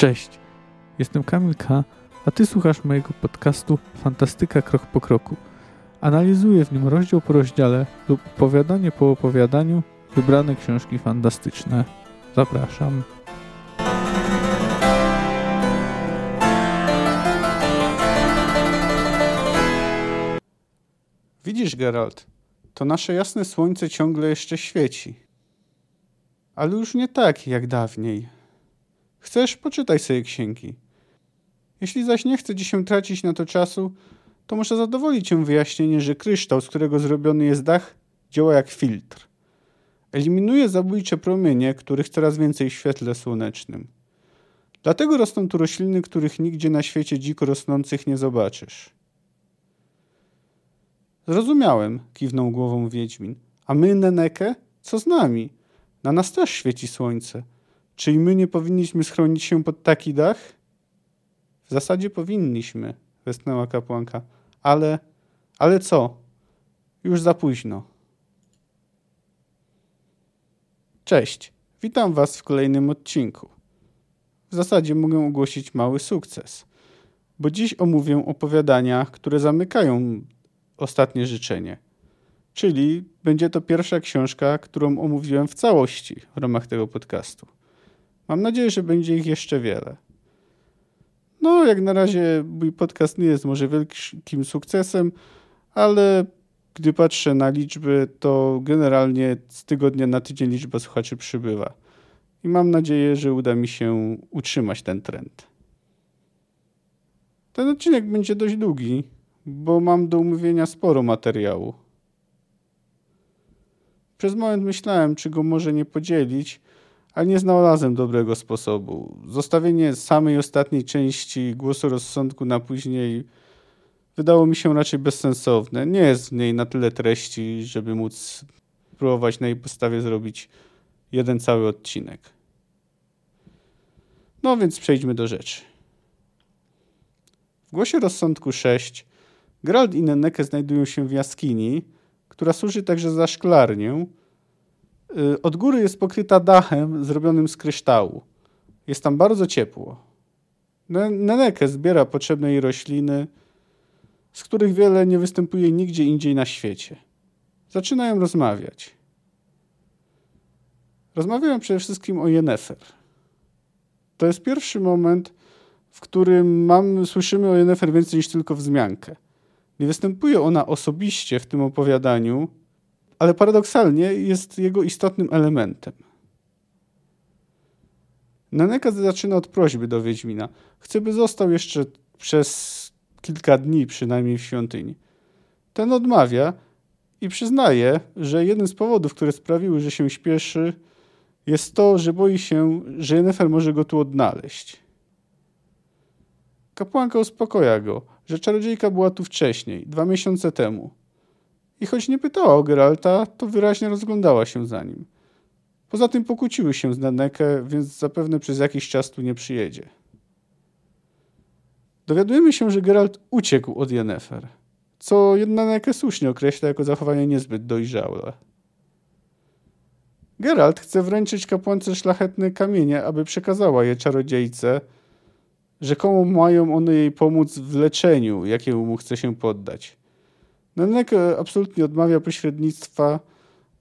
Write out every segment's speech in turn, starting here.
Cześć, jestem Kamil K., a Ty słuchasz mojego podcastu Fantastyka Krok po Kroku. Analizuję w nim rozdział po rozdziale lub opowiadanie po opowiadaniu wybrane książki fantastyczne. Zapraszam. Widzisz, Geralt, to nasze jasne słońce ciągle jeszcze świeci. Ale już nie tak jak dawniej. Chcesz? Poczytaj sobie księgi. Jeśli zaś nie chce ci się tracić na to czasu, to muszę zadowolić cię wyjaśnienie, że kryształ, z którego zrobiony jest dach, działa jak filtr. Eliminuje zabójcze promienie, których coraz więcej w świetle słonecznym. Dlatego rosną tu rośliny, których nigdzie na świecie dziko rosnących nie zobaczysz. Zrozumiałem, kiwnął głową Wiedźmin. A my, Neneke? Co z nami? Na nas też świeci słońce. Czy my nie powinniśmy schronić się pod taki dach? W zasadzie powinniśmy, westnęła kapłanka. Ale, ale co? Już za późno. Cześć, witam Was w kolejnym odcinku. W zasadzie mogę ogłosić mały sukces, bo dziś omówię opowiadania, które zamykają ostatnie życzenie. Czyli będzie to pierwsza książka, którą omówiłem w całości w ramach tego podcastu. Mam nadzieję, że będzie ich jeszcze wiele. No, jak na razie mój podcast nie jest może wielkim sukcesem, ale gdy patrzę na liczby, to generalnie z tygodnia na tydzień liczba słuchaczy przybywa. I mam nadzieję, że uda mi się utrzymać ten trend. Ten odcinek będzie dość długi, bo mam do umówienia sporo materiału. Przez moment myślałem, czy go może nie podzielić, ale nie znalazłem dobrego sposobu. Zostawienie samej ostatniej części głosu rozsądku na później wydało mi się raczej bezsensowne. Nie jest w niej na tyle treści, żeby móc próbować na jej podstawie zrobić jeden cały odcinek. No więc przejdźmy do rzeczy. W głosie rozsądku 6 Geralt i Nenneke znajdują się w jaskini, która służy także za szklarnię, od góry jest pokryta dachem zrobionym z kryształu. Jest tam bardzo ciepło. Neneke zbiera potrzebne jej rośliny, z których wiele nie występuje nigdzie indziej na świecie. Zaczynają rozmawiać. Rozmawiają przede wszystkim o Yennefer. To jest pierwszy moment, w którym mam, słyszymy o Yennefer więcej niż tylko wzmiankę. Nie występuje ona osobiście w tym opowiadaniu, ale paradoksalnie jest jego istotnym elementem. Naneka zaczyna od prośby do Wiedźmina. Chce, by został jeszcze przez kilka dni przynajmniej w świątyni. Ten odmawia i przyznaje, że jeden z powodów, które sprawiły, że się śpieszy, jest to, że boi się, że Yennefer może go tu odnaleźć. Kapłanka uspokoja go, że czarodziejka była tu wcześniej, dwa miesiące temu i choć nie pytała o Geralta, to wyraźnie rozglądała się za nim. Poza tym pokłóciły się z Nanekę, więc zapewne przez jakiś czas tu nie przyjedzie. Dowiadujemy się, że Geralt uciekł od Yennefer, co Nanekę słusznie określa jako zachowanie niezbyt dojrzałe. Geralt chce wręczyć kapłance szlachetne kamienie, aby przekazała je czarodziejce. Rzekomo mają one jej pomóc w leczeniu, jakiemu mu chce się poddać. Nenek absolutnie odmawia pośrednictwa.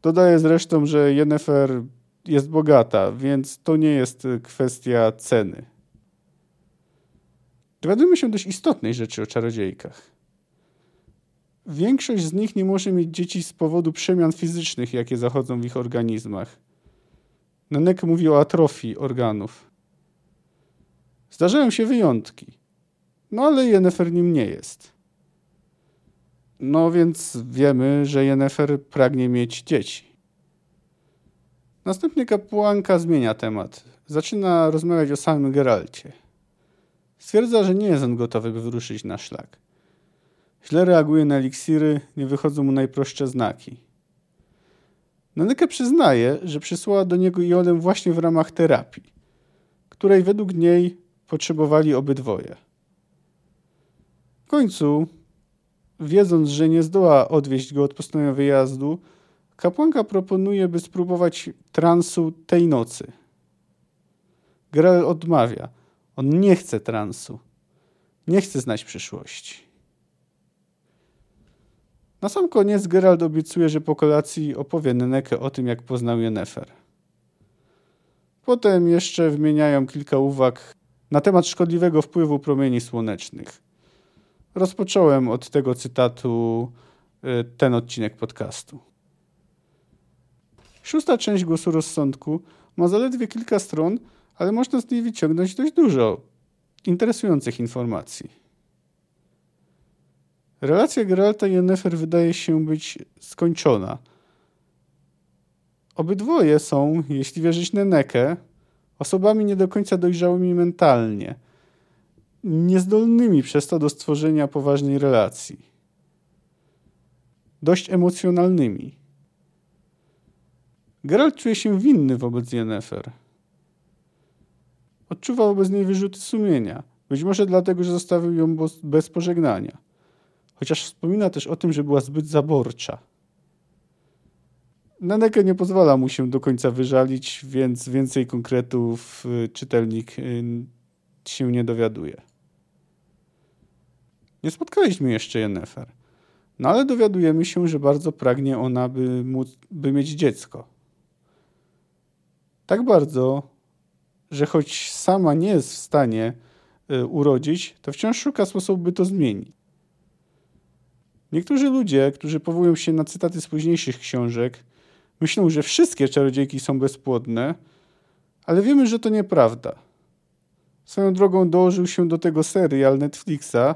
Dodaje zresztą, że Yennefer jest bogata, więc to nie jest kwestia ceny. Dowiadujemy się dość istotnej rzeczy o czarodziejkach. Większość z nich nie może mieć dzieci z powodu przemian fizycznych, jakie zachodzą w ich organizmach. Nenek mówi o atrofii organów. Zdarzają się wyjątki. No ale Yennefer nim nie jest. No więc wiemy, że Yennefer pragnie mieć dzieci. Następnie kapłanka zmienia temat. Zaczyna rozmawiać o samym Geralcie. Stwierdza, że nie jest on gotowy, by wyruszyć na szlak. Źle reaguje na eliksiry, nie wychodzą mu najprostsze znaki. Nanykę przyznaje, że przysłała do niego Jolę właśnie w ramach terapii, której według niej potrzebowali obydwoje. W końcu wiedząc, że nie zdoła odwieźć go od postanowienia wyjazdu, kapłanka proponuje, by spróbować transu tej nocy. Geralt odmawia. On nie chce transu. Nie chce znać przyszłości. Na sam koniec Gerald obiecuje, że po kolacji opowie Nenekę o tym, jak poznał Yennefer. Potem jeszcze wymieniają kilka uwag na temat szkodliwego wpływu promieni słonecznych. Rozpocząłem od tego cytatu y, ten odcinek podcastu. Szósta część głosu rozsądku ma zaledwie kilka stron, ale można z niej wyciągnąć dość dużo interesujących informacji. Relacja Geralta i Yennefer wydaje się być skończona. Obydwoje są, jeśli wierzyć Nenekę, osobami nie do końca dojrzałymi mentalnie, niezdolnymi przez to do stworzenia poważnej relacji. Dość emocjonalnymi. Geralt czuje się winny wobec Yennefer. Odczuwa wobec niej wyrzuty sumienia. Być może dlatego, że zostawił ją bez pożegnania. Chociaż wspomina też o tym, że była zbyt zaborcza. Naneke nie pozwala mu się do końca wyżalić, więc więcej konkretów y, czytelnik y, się nie dowiaduje. Nie spotkaliśmy jeszcze Yennefer. No ale dowiadujemy się, że bardzo pragnie ona, by, móc, by mieć dziecko. Tak bardzo, że choć sama nie jest w stanie y, urodzić, to wciąż szuka sposobu, by to zmienić. Niektórzy ludzie, którzy powołują się na cytaty z późniejszych książek, myślą, że wszystkie czarodziejki są bezpłodne, ale wiemy, że to nieprawda. Swoją drogą dołożył się do tego serial Netflixa,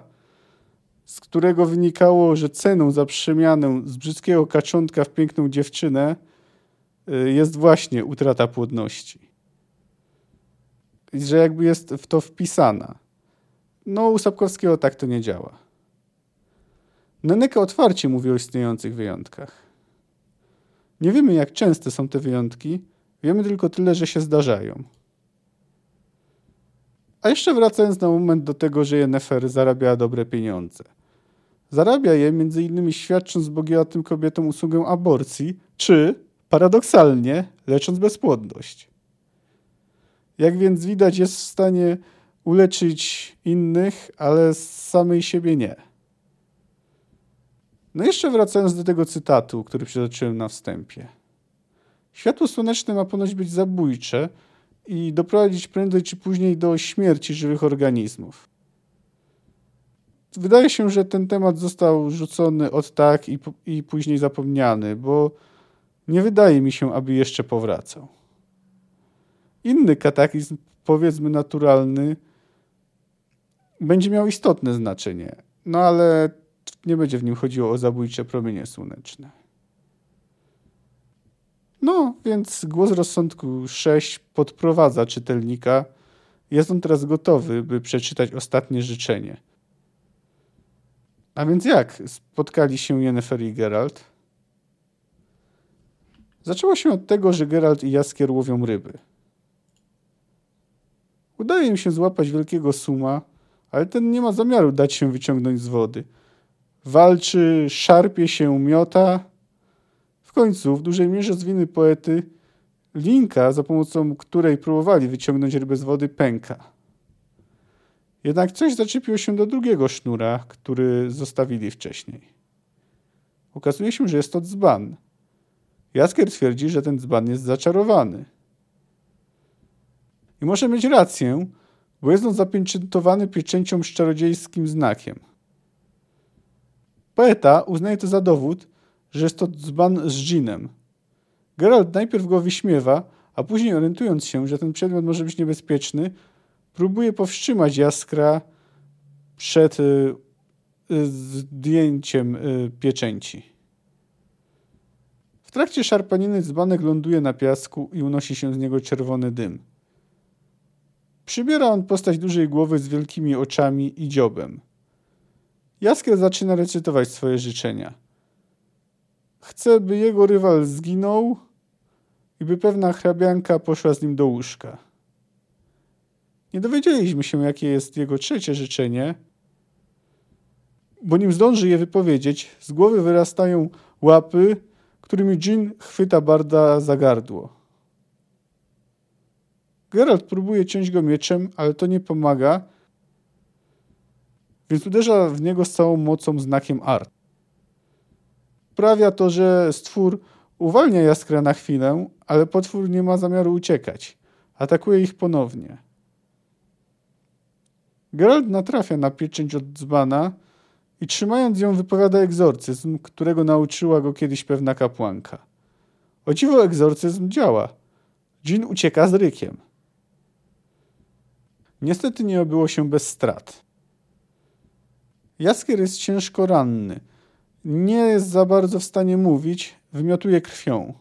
z którego wynikało, że ceną za przemianę z brzydkiego kaczątka w piękną dziewczynę y, jest właśnie utrata płodności. I że jakby jest w to wpisana. No, u Sapkowskiego tak to nie działa. Neneka otwarcie mówi o istniejących wyjątkach. Nie wiemy, jak częste są te wyjątki, wiemy tylko tyle, że się zdarzają. A jeszcze wracając na moment do tego, że Jennefer zarabia dobre pieniądze. Zarabia je innymi świadcząc bogatym kobietom usługę aborcji, czy, paradoksalnie, lecząc bezpłodność. Jak więc widać, jest w stanie uleczyć innych, ale samej siebie nie. No jeszcze wracając do tego cytatu, który przytoczyłem na wstępie. Światło słoneczne ma ponoć być zabójcze i doprowadzić prędzej czy później do śmierci żywych organizmów. Wydaje się, że ten temat został rzucony od tak i, i później zapomniany, bo nie wydaje mi się, aby jeszcze powracał. Inny kataklizm, powiedzmy naturalny, będzie miał istotne znaczenie. No ale nie będzie w nim chodziło o zabójcze promienie słoneczne. No, więc głos rozsądku 6 podprowadza czytelnika. Jest on teraz gotowy, by przeczytać ostatnie życzenie. A więc jak spotkali się Yennefer i Geralt? Zaczęło się od tego, że Geralt i Jaskier łowią ryby. Udaje im się złapać wielkiego suma, ale ten nie ma zamiaru dać się wyciągnąć z wody – walczy, szarpie się, miota. W końcu, w dużej mierze z winy poety, linka, za pomocą której próbowali wyciągnąć rybę z wody, pęka. Jednak coś zaczepiło się do drugiego sznura, który zostawili wcześniej. Okazuje się, że jest to dzban. Jaskier twierdzi, że ten dzban jest zaczarowany. I może mieć rację, bo jest on zapieczętowany pieczęcią z czarodziejskim znakiem – Poeta uznaje to za dowód, że jest to dzban z dżinem. Geralt najpierw go wyśmiewa, a później orientując się, że ten przedmiot może być niebezpieczny, próbuje powstrzymać jaskra przed y, y, zdjęciem y, pieczęci. W trakcie szarpaniny dzbanek ląduje na piasku i unosi się z niego czerwony dym. Przybiera on postać dużej głowy z wielkimi oczami i dziobem. Jaskier zaczyna recytować swoje życzenia. Chce, by jego rywal zginął i by pewna hrabianka poszła z nim do łóżka. Nie dowiedzieliśmy się, jakie jest jego trzecie życzenie, bo nim zdąży je wypowiedzieć, z głowy wyrastają łapy, którymi Jin chwyta Barda za gardło. Geralt próbuje ciąć go mieczem, ale to nie pomaga, więc uderza w niego z całą mocą znakiem art. Sprawia to, że stwór uwalnia jaskra na chwilę, ale potwór nie ma zamiaru uciekać. Atakuje ich ponownie. Geralt natrafia na pieczęć od dzbana i trzymając ją wypowiada egzorcyzm, którego nauczyła go kiedyś pewna kapłanka. O dziwo egzorcyzm działa. Dżin ucieka z rykiem. Niestety nie obyło się bez strat. Jaskier jest ciężko ranny. Nie jest za bardzo w stanie mówić, wymiotuje krwią.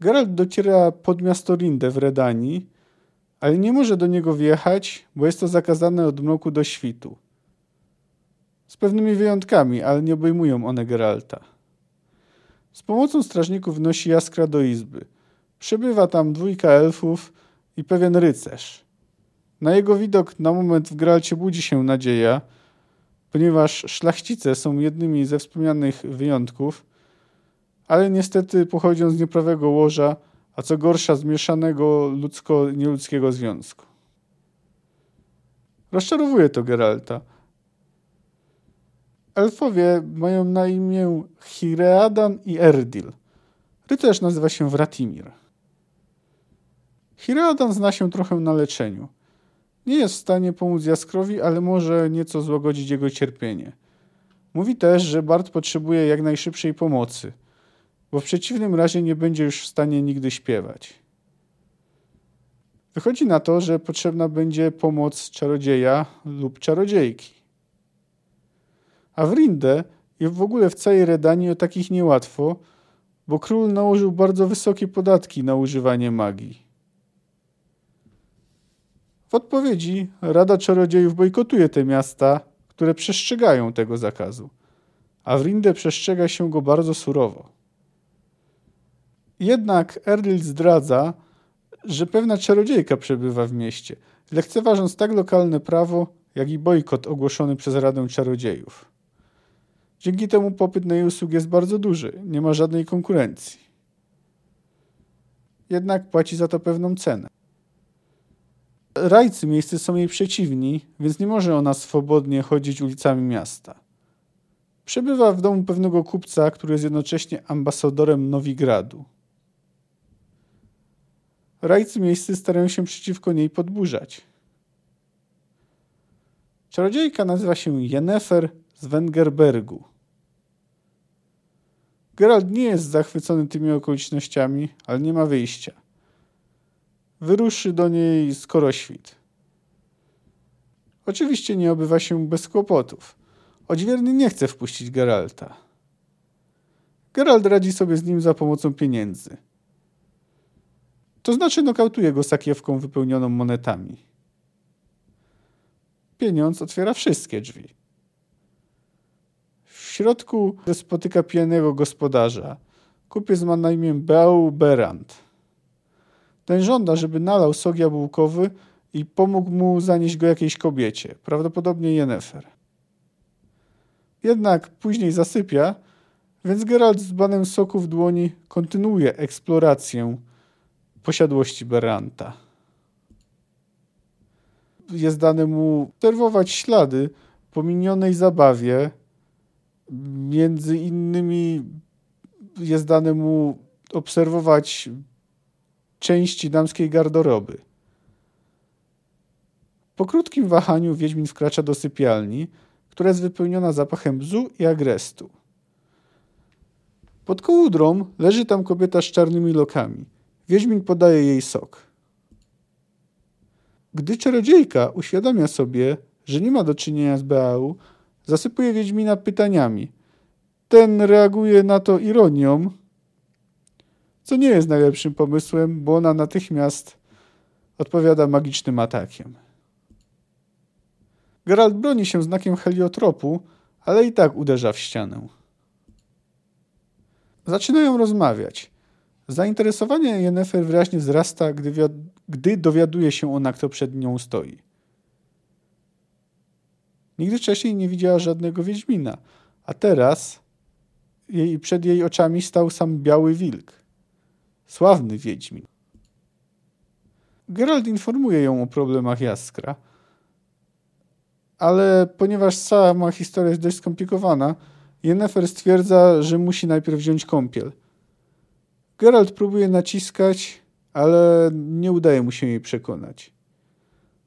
Geralt dociera pod miasto Rinde w Redanii, ale nie może do niego wjechać, bo jest to zakazane od mroku do świtu. Z pewnymi wyjątkami, ale nie obejmują one Geralta. Z pomocą strażników wnosi jaskra do izby. Przybywa tam dwójka elfów i pewien rycerz. Na jego widok na moment w Geralcie budzi się nadzieja, ponieważ szlachcice są jednymi ze wspomnianych wyjątków, ale niestety pochodzą z nieprawego łoża, a co gorsza zmieszanego ludzko-nieludzkiego związku. Rozczarowuje to Geralta. Elfowie mają na imię Hireadan i Erdil. Rycerz nazywa się Wratimir. Hireadan zna się trochę na leczeniu. Nie jest w stanie pomóc Jaskrowi, ale może nieco złagodzić jego cierpienie. Mówi też, że Bart potrzebuje jak najszybszej pomocy – bo w przeciwnym razie nie będzie już w stanie nigdy śpiewać. Wychodzi na to, że potrzebna będzie pomoc czarodzieja lub czarodziejki. A w Rindę i w ogóle w całej Redanii o takich niełatwo, bo król nałożył bardzo wysokie podatki na używanie magii. W odpowiedzi Rada Czarodziejów bojkotuje te miasta, które przestrzegają tego zakazu, a w Rindę przestrzega się go bardzo surowo. Jednak Erlil zdradza, że pewna czarodziejka przebywa w mieście, lekceważąc tak lokalne prawo, jak i bojkot ogłoszony przez Radę Czarodziejów. Dzięki temu popyt na jej usługi jest bardzo duży, nie ma żadnej konkurencji. Jednak płaci za to pewną cenę. Rajcy miejscy są jej przeciwni, więc nie może ona swobodnie chodzić ulicami miasta. Przebywa w domu pewnego kupca, który jest jednocześnie ambasadorem Nowigradu. Rajcy miejscy starają się przeciwko niej podburzać. Czarodziejka nazywa się Jennefer z Wengerbergu. Gerald nie jest zachwycony tymi okolicznościami, ale nie ma wyjścia. Wyruszy do niej skoro świt. Oczywiście nie obywa się bez kłopotów. Odźwierny nie chce wpuścić Geralta. Gerald radzi sobie z nim za pomocą pieniędzy – to znaczy nokautuje go sakiewką wypełnioną monetami. Pieniądz otwiera wszystkie drzwi. W środku spotyka pijanego gospodarza. Kupiec ma na imię Beau Berand. Ten żąda, żeby nalał sok jabłkowy i pomógł mu zanieść go jakiejś kobiecie, prawdopodobnie Jennefer. Jednak później zasypia, więc Geralt z banem soku w dłoni kontynuuje eksplorację posiadłości Beranta. Jest dane mu obserwować ślady po minionej zabawie. Między innymi jest dane mu obserwować części damskiej garderoby. Po krótkim wahaniu Wiedźmin wkracza do sypialni, która jest wypełniona zapachem bzu i agrestu. Pod kołudrą leży tam kobieta z czarnymi lokami – Wiedźmin podaje jej sok. Gdy czarodziejka uświadamia sobie, że nie ma do czynienia z Beau, zasypuje Wiedźmina pytaniami. Ten reaguje na to ironią, co nie jest najlepszym pomysłem, bo ona natychmiast odpowiada magicznym atakiem. Geralt broni się znakiem heliotropu, ale i tak uderza w ścianę. Zaczynają rozmawiać. Zainteresowanie Yennefer wyraźnie wzrasta, gdy, gdy dowiaduje się ona, kto przed nią stoi. Nigdy wcześniej nie widziała żadnego Wiedźmina, a teraz jej, przed jej oczami stał sam biały wilk. Sławny Wiedźmin. Geralt informuje ją o problemach Jaskra, ale ponieważ sama historia jest dość skomplikowana, Yennefer stwierdza, że musi najpierw wziąć kąpiel. Geralt próbuje naciskać, ale nie udaje mu się jej przekonać.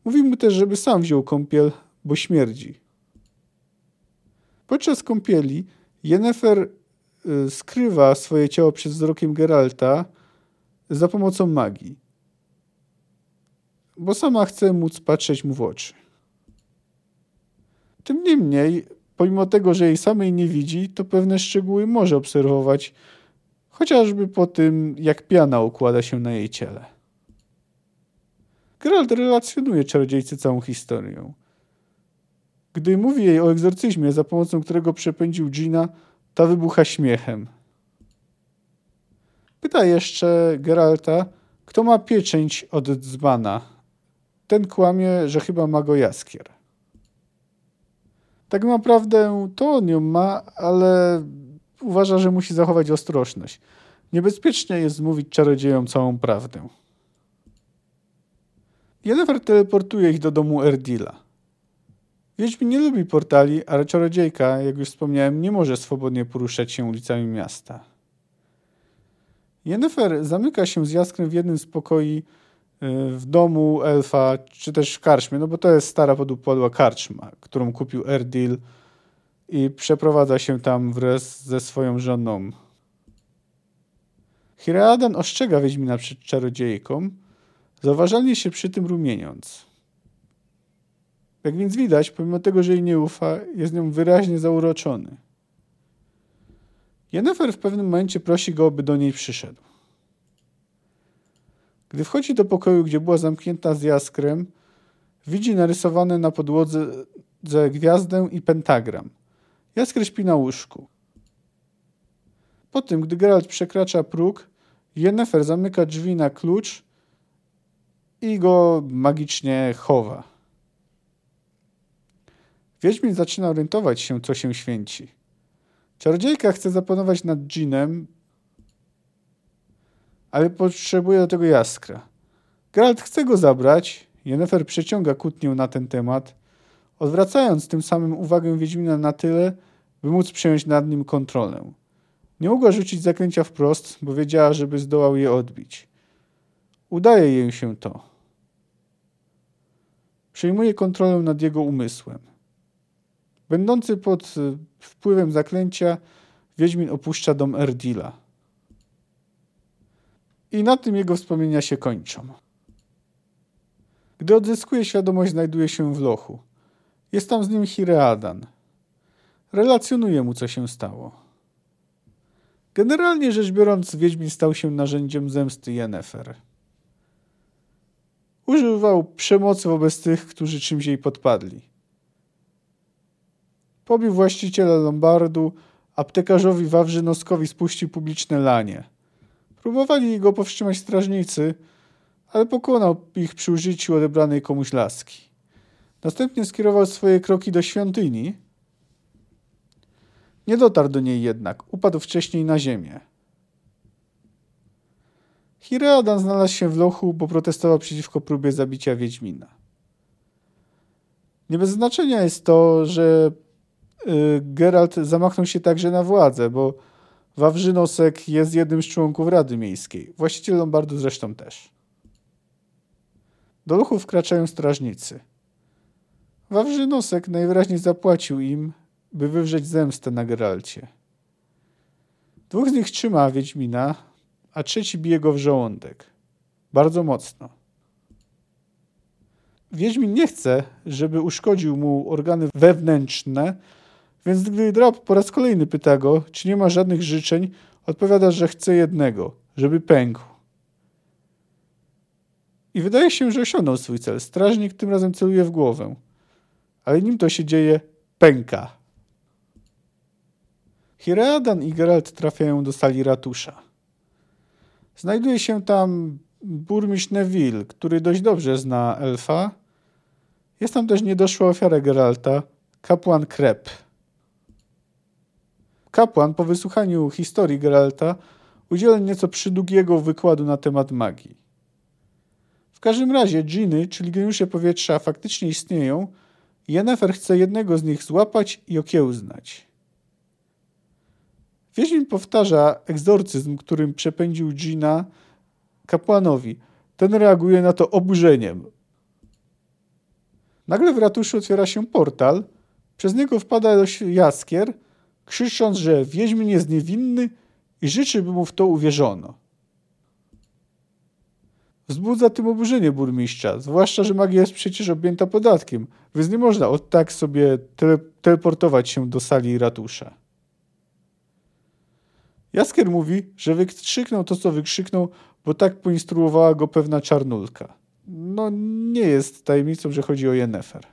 Mówi mu też, żeby sam wziął kąpiel, bo śmierdzi. Podczas kąpieli Yennefer y, skrywa swoje ciało przed wzrokiem Geralta za pomocą magii, bo sama chce móc patrzeć mu w oczy. Tym niemniej, pomimo tego, że jej samej nie widzi, to pewne szczegóły może obserwować, chociażby po tym, jak piana układa się na jej ciele. Geralt relacjonuje czarodziejce całą historię. Gdy mówi jej o egzorcyzmie, za pomocą którego przepędził Gina, ta wybucha śmiechem. Pyta jeszcze Geralta, kto ma pieczęć od dzbana. Ten kłamie, że chyba ma go jaskier. Tak naprawdę to on ją ma, ale uważa, że musi zachować ostrożność. Niebezpiecznie jest mówić czarodziejom całą prawdę. Yennefer teleportuje ich do domu Erdila. Wiedźmin nie lubi portali, ale czarodziejka, jak już wspomniałem, nie może swobodnie poruszać się ulicami miasta. Yennefer zamyka się z Jaskrem w jednym z pokoi y, w domu elfa, czy też w karczmie, no bo to jest stara podupadła karczma, którą kupił Erdil i przeprowadza się tam wraz ze swoją żoną. Hireadan ostrzega Wiedźmina przed czarodziejką, zauważalnie się przy tym rumieniąc. Jak więc widać, pomimo tego, że jej nie ufa, jest nią wyraźnie zauroczony. Jennifer w pewnym momencie prosi go, by do niej przyszedł. Gdy wchodzi do pokoju, gdzie była zamknięta z jaskrem, widzi narysowane na podłodze gwiazdę i pentagram. Jaskry śpi na łóżku. Po tym, gdy Geralt przekracza próg, Yennefer zamyka drzwi na klucz i go magicznie chowa. Wiedźmin zaczyna orientować się, co się święci. Czarodziejka chce zapanować nad dżinem, ale potrzebuje do tego jaskra. Geralt chce go zabrać, Yennefer przeciąga kłótnię na ten temat, odwracając tym samym uwagę Wiedźmina na tyle, by móc przejąć nad nim kontrolę. Nie mogła rzucić zaklęcia wprost, bo wiedziała, żeby zdołał je odbić. Udaje jej się to. Przejmuje kontrolę nad jego umysłem. Będący pod y, wpływem zaklęcia, Wiedźmin opuszcza dom Erdila. I na tym jego wspomnienia się kończą. Gdy odzyskuje świadomość, znajduje się w lochu. Jest tam z nim Hireadan. Relacjonuje mu, co się stało. Generalnie rzecz biorąc, Wiedźmin stał się narzędziem zemsty Yennefer. Używał przemocy wobec tych, którzy czymś jej podpadli. Pobił właściciela Lombardu, aptekarzowi Wawrzynoskowi spuścił publiczne lanie. Próbowali go powstrzymać strażnicy, ale pokonał ich przy użyciu odebranej komuś laski. Następnie skierował swoje kroki do świątyni. Nie dotarł do niej jednak, upadł wcześniej na ziemię. Hireadan znalazł się w lochu, bo protestował przeciwko próbie zabicia Wiedźmina. Nie bez znaczenia jest to, że Geralt zamachnął się także na władzę, bo Wawrzynosek jest jednym z członków Rady Miejskiej. Właściciel Lombardu zresztą też. Do ruchu wkraczają strażnicy. Wawrzynosek najwyraźniej zapłacił im, by wywrzeć zemstę na Geralcie. Dwóch z nich trzyma Wiedźmina, a trzeci bije go w żołądek. Bardzo mocno. Wiedźmin nie chce, żeby uszkodził mu organy wewnętrzne, więc gdy Drap po raz kolejny pyta go, czy nie ma żadnych życzeń, odpowiada, że chce jednego, żeby pękł. I wydaje się, że osiągnął swój cel. Strażnik tym razem celuje w głowę. Ale nim to się dzieje, pęka. Hireadan i Geralt trafiają do sali ratusza. Znajduje się tam burmistrz Neville, który dość dobrze zna elfa. Jest tam też niedoszła ofiara Geralta, kapłan Krep. Kapłan po wysłuchaniu historii Geralta udziela nieco przydługiego wykładu na temat magii. W każdym razie dżiny, czyli geniusze powietrza, faktycznie istnieją i Yennefer chce jednego z nich złapać i okiełznać. Wiedźmin powtarza egzorcyzm, którym przepędził dżina kapłanowi. Ten reaguje na to oburzeniem. Nagle w ratuszu otwiera się portal. Przez niego wpada jaskier, krzycząc, że Wiedźmin jest niewinny i życzy, by mu w to uwierzono. Wzbudza tym oburzenie burmistrza, zwłaszcza, że magia jest przecież objęta podatkiem, więc nie można od tak sobie tele teleportować się do sali ratusza. Jaskier mówi, że wykrzyknął to, co wykrzyknął, bo tak poinstruowała go pewna czarnulka. No, nie jest tajemnicą, że chodzi o Yennefer.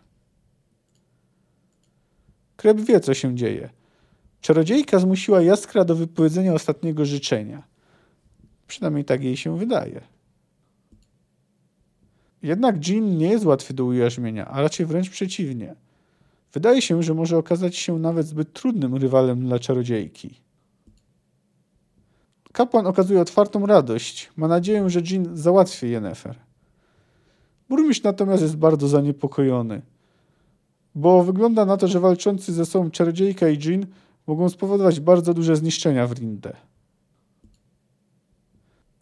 Kreb wie, co się dzieje. Czarodziejka zmusiła Jaskra do wypowiedzenia ostatniego życzenia. Przynajmniej tak jej się wydaje. Jednak Jean nie jest łatwy do ujarzmienia, a raczej wręcz przeciwnie. Wydaje się, że może okazać się nawet zbyt trudnym rywalem dla czarodziejki. Kapłan okazuje otwartą radość. Ma nadzieję, że Jean załatwi Yennefer. Burmistrz natomiast jest bardzo zaniepokojony, bo wygląda na to, że walczący ze sobą czarodziejka i Jean mogą spowodować bardzo duże zniszczenia w Rindę.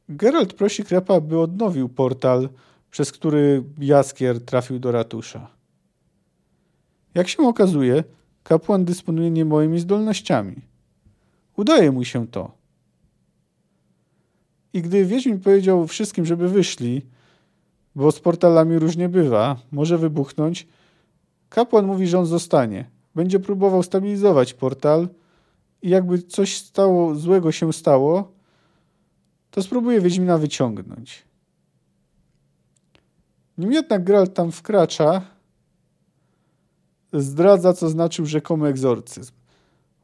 Geralt prosi Krepa, by odnowił portal, przez który Jaskier trafił do ratusza. Jak się okazuje, kapłan dysponuje niemoimi zdolnościami. Udaje mu się to. I gdy Wiedźmin powiedział wszystkim, żeby wyszli, bo z portalami różnie bywa, może wybuchnąć, kapłan mówi, że on zostanie. Będzie próbował stabilizować portal i jakby coś stało, złego się stało, to spróbuje Wiedźmina wyciągnąć. Nim jednak Geralt tam wkracza, zdradza, co znaczył rzekomy egzorcyzm.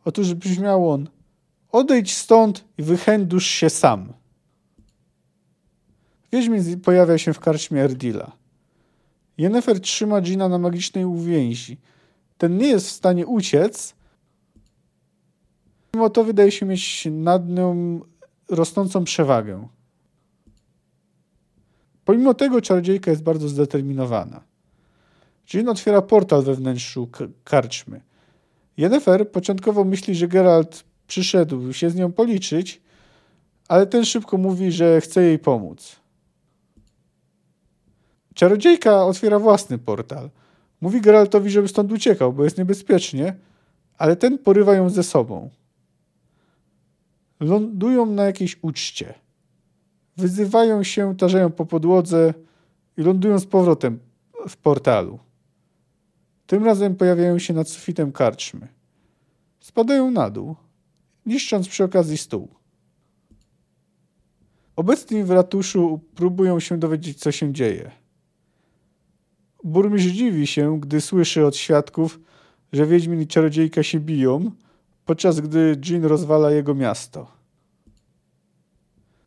Otóż brzmiał on: Odejdź stąd i wychędusz się sam. Wiedźmin pojawia się w karczmie Erdila. Yennefer trzyma Gina na magicznej uwięzi. Ten nie jest w stanie uciec, mimo to wydaje się mieć nad nią rosnącą przewagę. Pomimo tego czarodziejka jest bardzo zdeterminowana. Jean otwiera portal we wnętrzu karczmy. Yennefer początkowo myśli, że Geralt przyszedł się z nią policzyć, ale ten szybko mówi, że chce jej pomóc. Czarodziejka otwiera własny portal. Mówi Geraltowi, żeby stąd uciekał, bo jest niebezpiecznie, ale ten porywa ją ze sobą. Lądują na jakiejś uczcie. Wyzywają się, tarzają po podłodze i lądują z powrotem w portalu. Tym razem pojawiają się nad sufitem karczmy. Spadają na dół, niszcząc przy okazji stół. Obecni w ratuszu próbują się dowiedzieć, co się dzieje. Burmistrz dziwi się, gdy słyszy od świadków, że Wiedźmin i czarodziejka się biją, podczas gdy Jean rozwala jego miasto.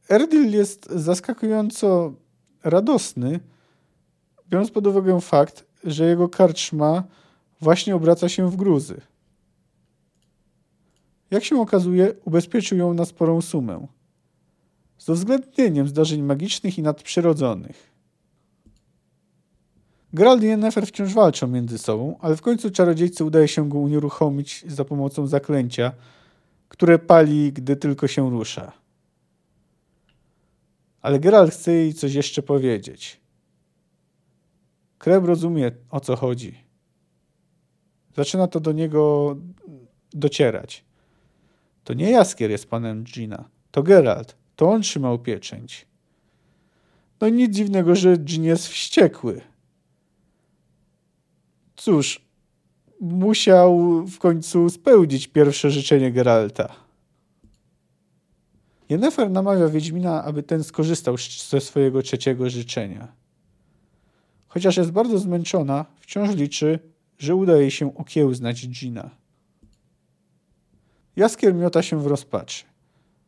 Erdil jest zaskakująco radosny, biorąc pod uwagę fakt, że jego karczma właśnie obraca się w gruzy. Jak się okazuje, ubezpieczył ją na sporą sumę. Z uwzględnieniem zdarzeń magicznych i nadprzyrodzonych. Geralt i Yennefer wciąż walczą między sobą, ale w końcu czarodziejcy udaje się go unieruchomić za pomocą zaklęcia, które pali, gdy tylko się rusza. Ale Geralt chce jej coś jeszcze powiedzieć. Kreb rozumie, o co chodzi. Zaczyna to do niego docierać. To nie Jaskier jest panem Gina, to Geralt. To on trzymał pieczęć. No nic dziwnego, że Gin jest wściekły. Cóż, musiał w końcu spełnić pierwsze życzenie Geralta. Yennefer namawia Wiedźmina, aby ten skorzystał ze swojego trzeciego życzenia. Chociaż jest bardzo zmęczona, wciąż liczy, że uda jej się okiełznać Gina. Jaskier miota się w rozpaczy.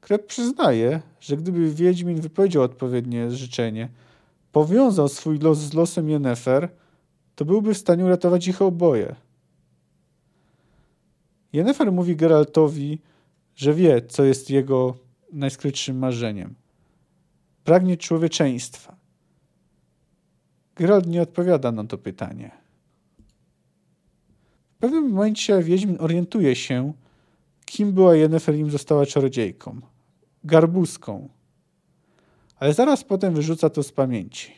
Krep przyznaje, że gdyby Wiedźmin wypowiedział odpowiednie życzenie, powiązał swój los z losem Yennefer, to byłby w stanie uratować ich oboje. Yennefer mówi Geraltowi, że wie, co jest jego najskrytszym marzeniem. Pragnie człowieczeństwa. Geralt nie odpowiada na to pytanie. W pewnym momencie Wiedźmin orientuje się, kim była Yennefer, im została czarodziejką. Garbuską. Ale zaraz potem wyrzuca to z pamięci.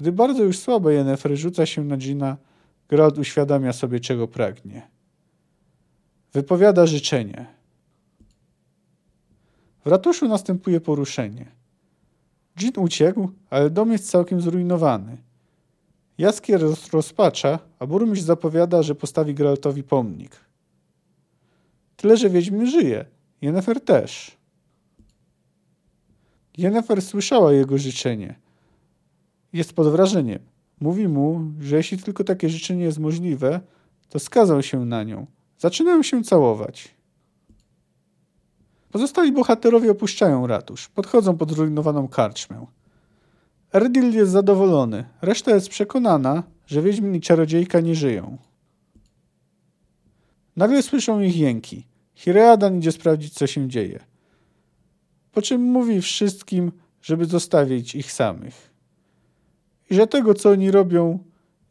Gdy bardzo już słabo Yennefer rzuca się na Gina, Geralt uświadamia sobie, czego pragnie. Wypowiada życzenie. W ratuszu następuje poruszenie. Jean uciekł, ale dom jest całkiem zrujnowany. Jaskier roz rozpacza, a burmistrz zapowiada, że postawi Geraltowi pomnik. Tyle, że Wiedźmin żyje. Jennefer też. Jennefer słyszała jego życzenie. Jest pod wrażeniem. Mówi mu, że jeśli tylko takie życzenie jest możliwe, to skazał się na nią. Zaczynają się całować. Pozostali bohaterowie opuszczają ratusz. Podchodzą pod zrujnowaną karczmę. Erdil jest zadowolony. Reszta jest przekonana, że Wiedźmin i Czarodziejka nie żyją. Nagle słyszą ich jęki. Hireadan idzie sprawdzić, co się dzieje. Po czym mówi wszystkim, żeby zostawić ich samych. I że tego, co oni robią,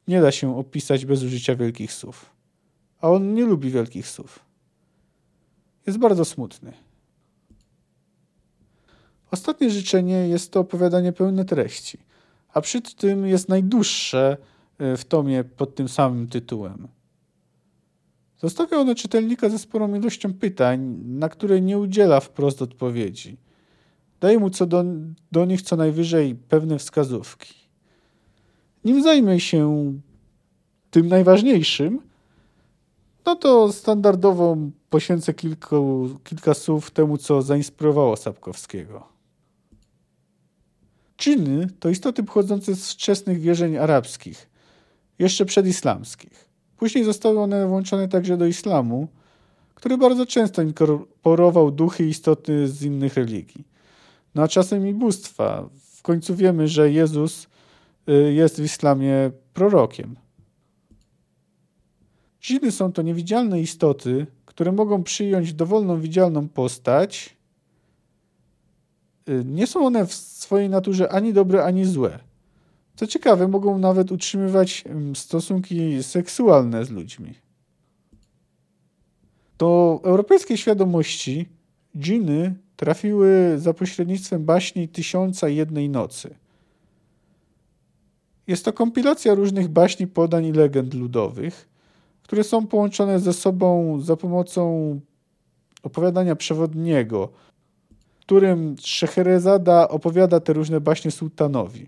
nie da się opisać bez użycia wielkich słów. A on nie lubi wielkich słów. Jest bardzo smutny. Ostatnie życzenie jest to opowiadanie pełne treści, a przy tym jest najdłuższe e, w tomie pod tym samym tytułem. Zostawia ono czytelnika ze sporą ilością pytań, na które nie udziela wprost odpowiedzi. Daje mu co do, do nich co najwyżej pewne wskazówki. Nim zajmę się tym najważniejszym, no to standardowo poświęcę kilku, kilka słów temu, co zainspirowało Sapkowskiego. Dżinny to istoty pochodzące z wczesnych wierzeń arabskich, jeszcze przedislamskich. Później zostały one włączone także do islamu, który bardzo często inkorporował duchy i istoty z innych religii. No a czasem i bóstwa. W końcu wiemy, że Jezus jest w islamie prorokiem. Dżiny są to niewidzialne istoty, które mogą przyjąć dowolną widzialną postać. Y, nie są one w swojej naturze ani dobre, ani złe. Co ciekawe, mogą nawet utrzymywać stosunki seksualne z ludźmi. Do europejskiej świadomości dżiny trafiły za pośrednictwem baśni Tysiąca Jednej Nocy. Jest to kompilacja różnych baśni, podań i legend ludowych, które są połączone ze sobą za pomocą opowiadania przewodniego, którym Szeherezada opowiada te różne baśnie sułtanowi.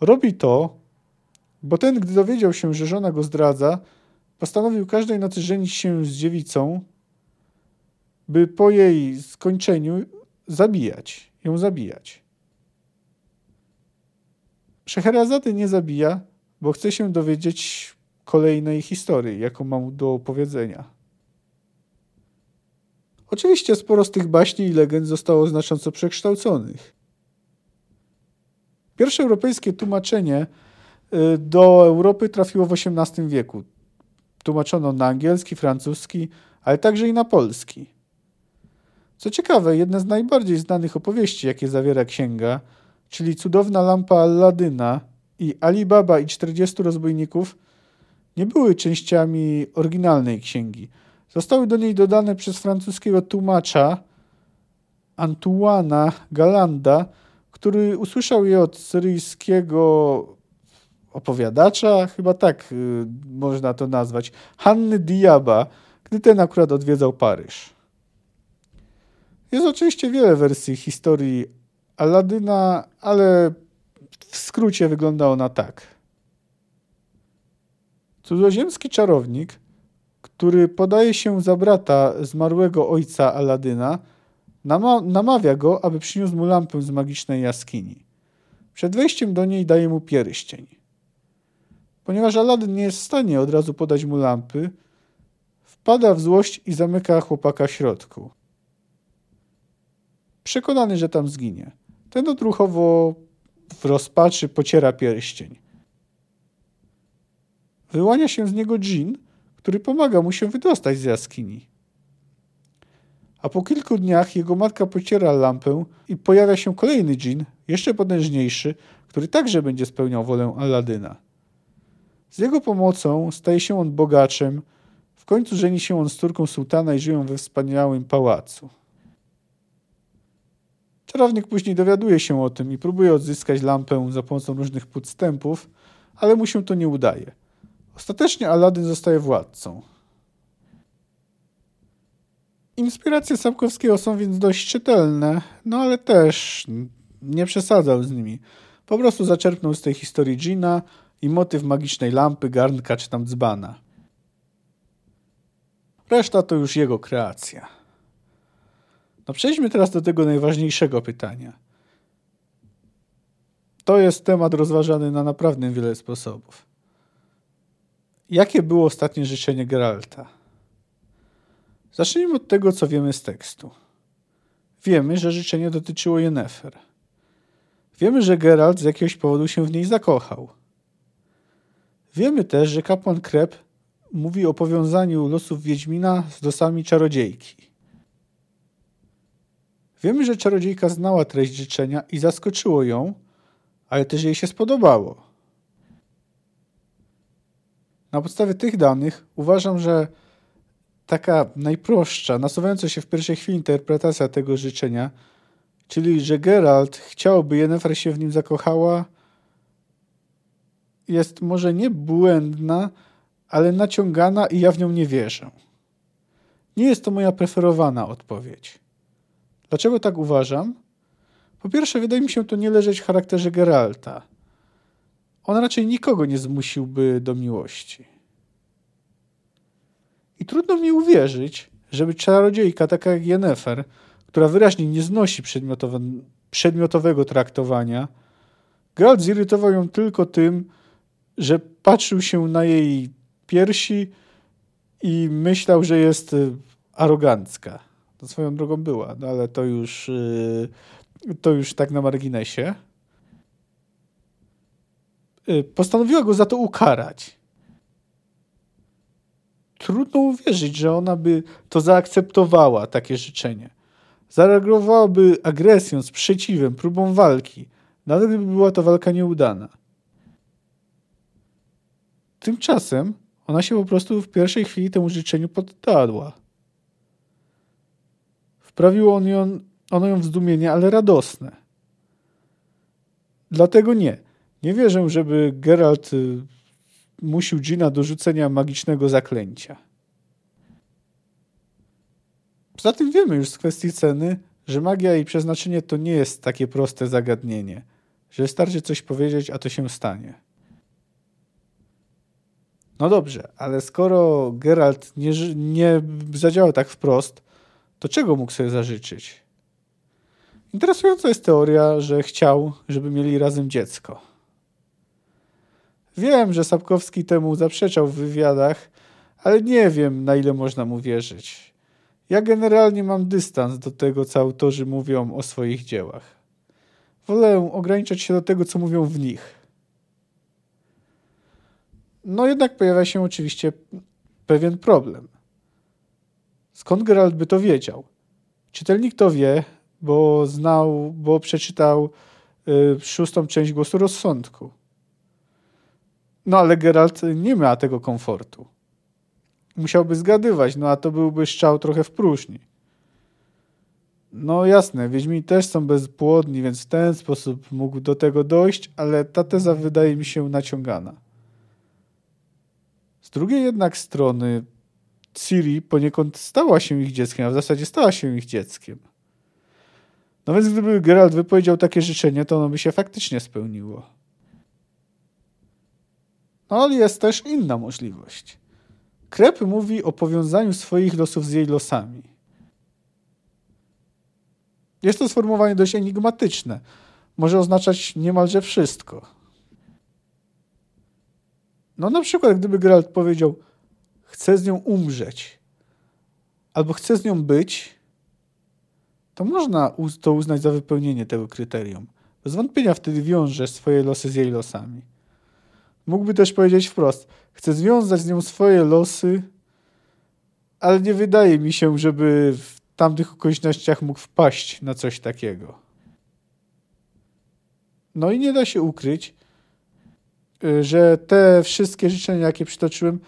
Robi to, bo ten, gdy dowiedział się, że żona go zdradza, postanowił każdej nocy żenić się z dziewicą, by po jej skończeniu zabijać, ją zabijać. Szeherazady nie zabija, bo chce się dowiedzieć kolejnej historii, jaką mam do opowiedzenia. Oczywiście sporo z tych baśni i legend zostało znacząco przekształconych. Pierwsze europejskie tłumaczenie y, do Europy trafiło w XVIII wieku. Tłumaczono na angielski, francuski, ale także i na polski. Co ciekawe, jedne z najbardziej znanych opowieści, jakie zawiera księga, czyli Cudowna lampa Alladyna i Alibaba i 40 rozbójników, nie były częściami oryginalnej księgi. Zostały do niej dodane przez francuskiego tłumacza Antoana Galanda, który usłyszał je od syryjskiego opowiadacza, chyba tak y, można to nazwać, Hanny Diaba, gdy ten akurat odwiedzał Paryż. Jest oczywiście wiele wersji historii Aladyna, ale w skrócie wygląda ona tak. Cudzoziemski czarownik, który podaje się za brata zmarłego ojca Aladyna, namawia go, aby przyniósł mu lampę z magicznej jaskini. Przed wejściem do niej daje mu pierścień. Ponieważ Aladyn nie jest w stanie od razu podać mu lampy, wpada w złość i zamyka chłopaka w środku. Przekonany, że tam zginie. Ten odruchowo w rozpaczy pociera pierścień. Wyłania się z niego dżin, który pomaga mu się wydostać z jaskini a po kilku dniach jego matka pociera lampę i pojawia się kolejny dżin, jeszcze potężniejszy, który także będzie spełniał wolę Aladyna. Z jego pomocą staje się on bogaczem, w końcu żeni się on z córką sułtana i żyją we wspaniałym pałacu. Czarownik później dowiaduje się o tym i próbuje odzyskać lampę za pomocą różnych podstępów, ale mu się to nie udaje. Ostatecznie Aladdin zostaje władcą. Inspiracje Sapkowskiego są więc dość czytelne, no ale też nie przesadzał z nimi. Po prostu zaczerpnął z tej historii Gina i motyw magicznej lampy, garnka czy tam dzbana. Reszta to już jego kreacja. No przejdźmy teraz do tego najważniejszego pytania. To jest temat rozważany na naprawdę wiele sposobów. Jakie było ostatnie życzenie Geralta? Zacznijmy od tego, co wiemy z tekstu. Wiemy, że życzenie dotyczyło Yennefer. Wiemy, że Geralt z jakiegoś powodu się w niej zakochał. Wiemy też, że kapłan Krep mówi o powiązaniu losów Wiedźmina z losami czarodziejki. Wiemy, że czarodziejka znała treść życzenia i zaskoczyło ją, ale też jej się spodobało. Na podstawie tych danych uważam, że taka najprostsza, nasuwająca się w pierwszej chwili interpretacja tego życzenia, czyli że Geralt chciałby Yennefer się w nim zakochała, jest może nie błędna, ale naciągana i ja w nią nie wierzę. Nie jest to moja preferowana odpowiedź. Dlaczego tak uważam? Po pierwsze, wydaje mi się to nie leżeć w charakterze Geralta. On raczej nikogo nie zmusiłby do miłości. I trudno mi uwierzyć, żeby czarodziejka taka jak Yennefer, która wyraźnie nie znosi przedmiotowe, przedmiotowego traktowania, Geralt zirytował ją tylko tym, że patrzył się na jej piersi i myślał, że jest y, arogancka. To swoją drogą była, no ale to już, y, to już tak na marginesie. Y, postanowiła go za to ukarać. Trudno uwierzyć, że ona by to zaakceptowała, takie życzenie. Zareagowałaby agresją, sprzeciwem, próbą walki, nawet gdyby była to walka nieudana. Tymczasem ona się po prostu w pierwszej chwili temu życzeniu poddała. Wprawiło on ją, ono ją w zdumienie, ale radosne. Dlatego nie. Nie wierzę, żeby Geralt y, musił Gina do rzucenia magicznego zaklęcia. Poza tym wiemy już z kwestii ceny, że magia i przeznaczenie to nie jest takie proste zagadnienie, że wystarczy coś powiedzieć, a to się stanie. No dobrze, ale skoro Geralt nie, nie zadziałał tak wprost, to czego mógł sobie zażyczyć? Interesująca jest teoria, że chciał, żeby mieli razem dziecko. Wiem, że Sapkowski temu zaprzeczał w wywiadach, ale nie wiem, na ile można mu wierzyć. Ja generalnie mam dystans do tego, co autorzy mówią o swoich dziełach. Wolę ograniczać się do tego, co mówią w nich. No jednak pojawia się oczywiście pewien problem. Skąd Geralt by to wiedział? Czytelnik to wie, bo znał, bo przeczytał y, szóstą część Głosu Rozsądku. No ale Geralt nie ma tego komfortu. Musiałby zgadywać, no a to byłby szczał trochę w próżni. No jasne, Wiedźmi też są bezpłodni, więc w ten sposób mógł do tego dojść, ale ta teza wydaje mi się naciągana. Z drugiej jednak strony Ciri poniekąd stała się ich dzieckiem, a w zasadzie stała się ich dzieckiem. No więc gdyby Geralt wypowiedział takie życzenie, to ono by się faktycznie spełniło. No ale jest też inna możliwość. Krep mówi o powiązaniu swoich losów z jej losami. Jest to sformułowanie dość enigmatyczne. Może oznaczać niemalże wszystko. No na przykład gdyby Geralt powiedział chcę z nią umrzeć albo chcę z nią być, to można to uznać za wypełnienie tego kryterium. Bez wątpienia wtedy wiąże swoje losy z jej losami. Mógłby też powiedzieć wprost: Chcę związać z nią swoje losy, ale nie wydaje mi się, żeby w tamtych okolicznościach mógł wpaść na coś takiego. No i nie da się ukryć, y, że te wszystkie życzenia, jakie przytoczyłem,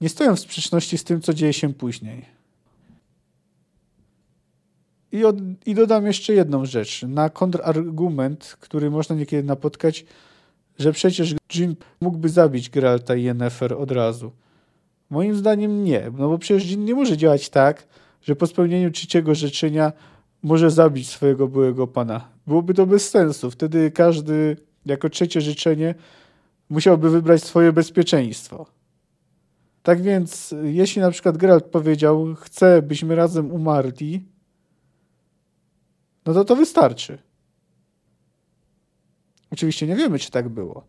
nie stoją w sprzeczności z tym, co dzieje się później. I, od, I dodam jeszcze jedną rzecz. Na kontrargument, który można niekiedy napotkać, że przecież Jin mógłby zabić Geralta i Yennefer od razu. Moim zdaniem nie, no bo przecież Jin nie może działać tak, że po spełnieniu trzeciego życzenia może zabić swojego byłego pana. Byłoby to bez sensu. Wtedy każdy jako trzecie życzenie musiałby wybrać swoje bezpieczeństwo. Tak więc, jeśli na przykład Geralt powiedział, chcę, byśmy razem umarli, no to to wystarczy. Oczywiście nie wiemy, czy tak było.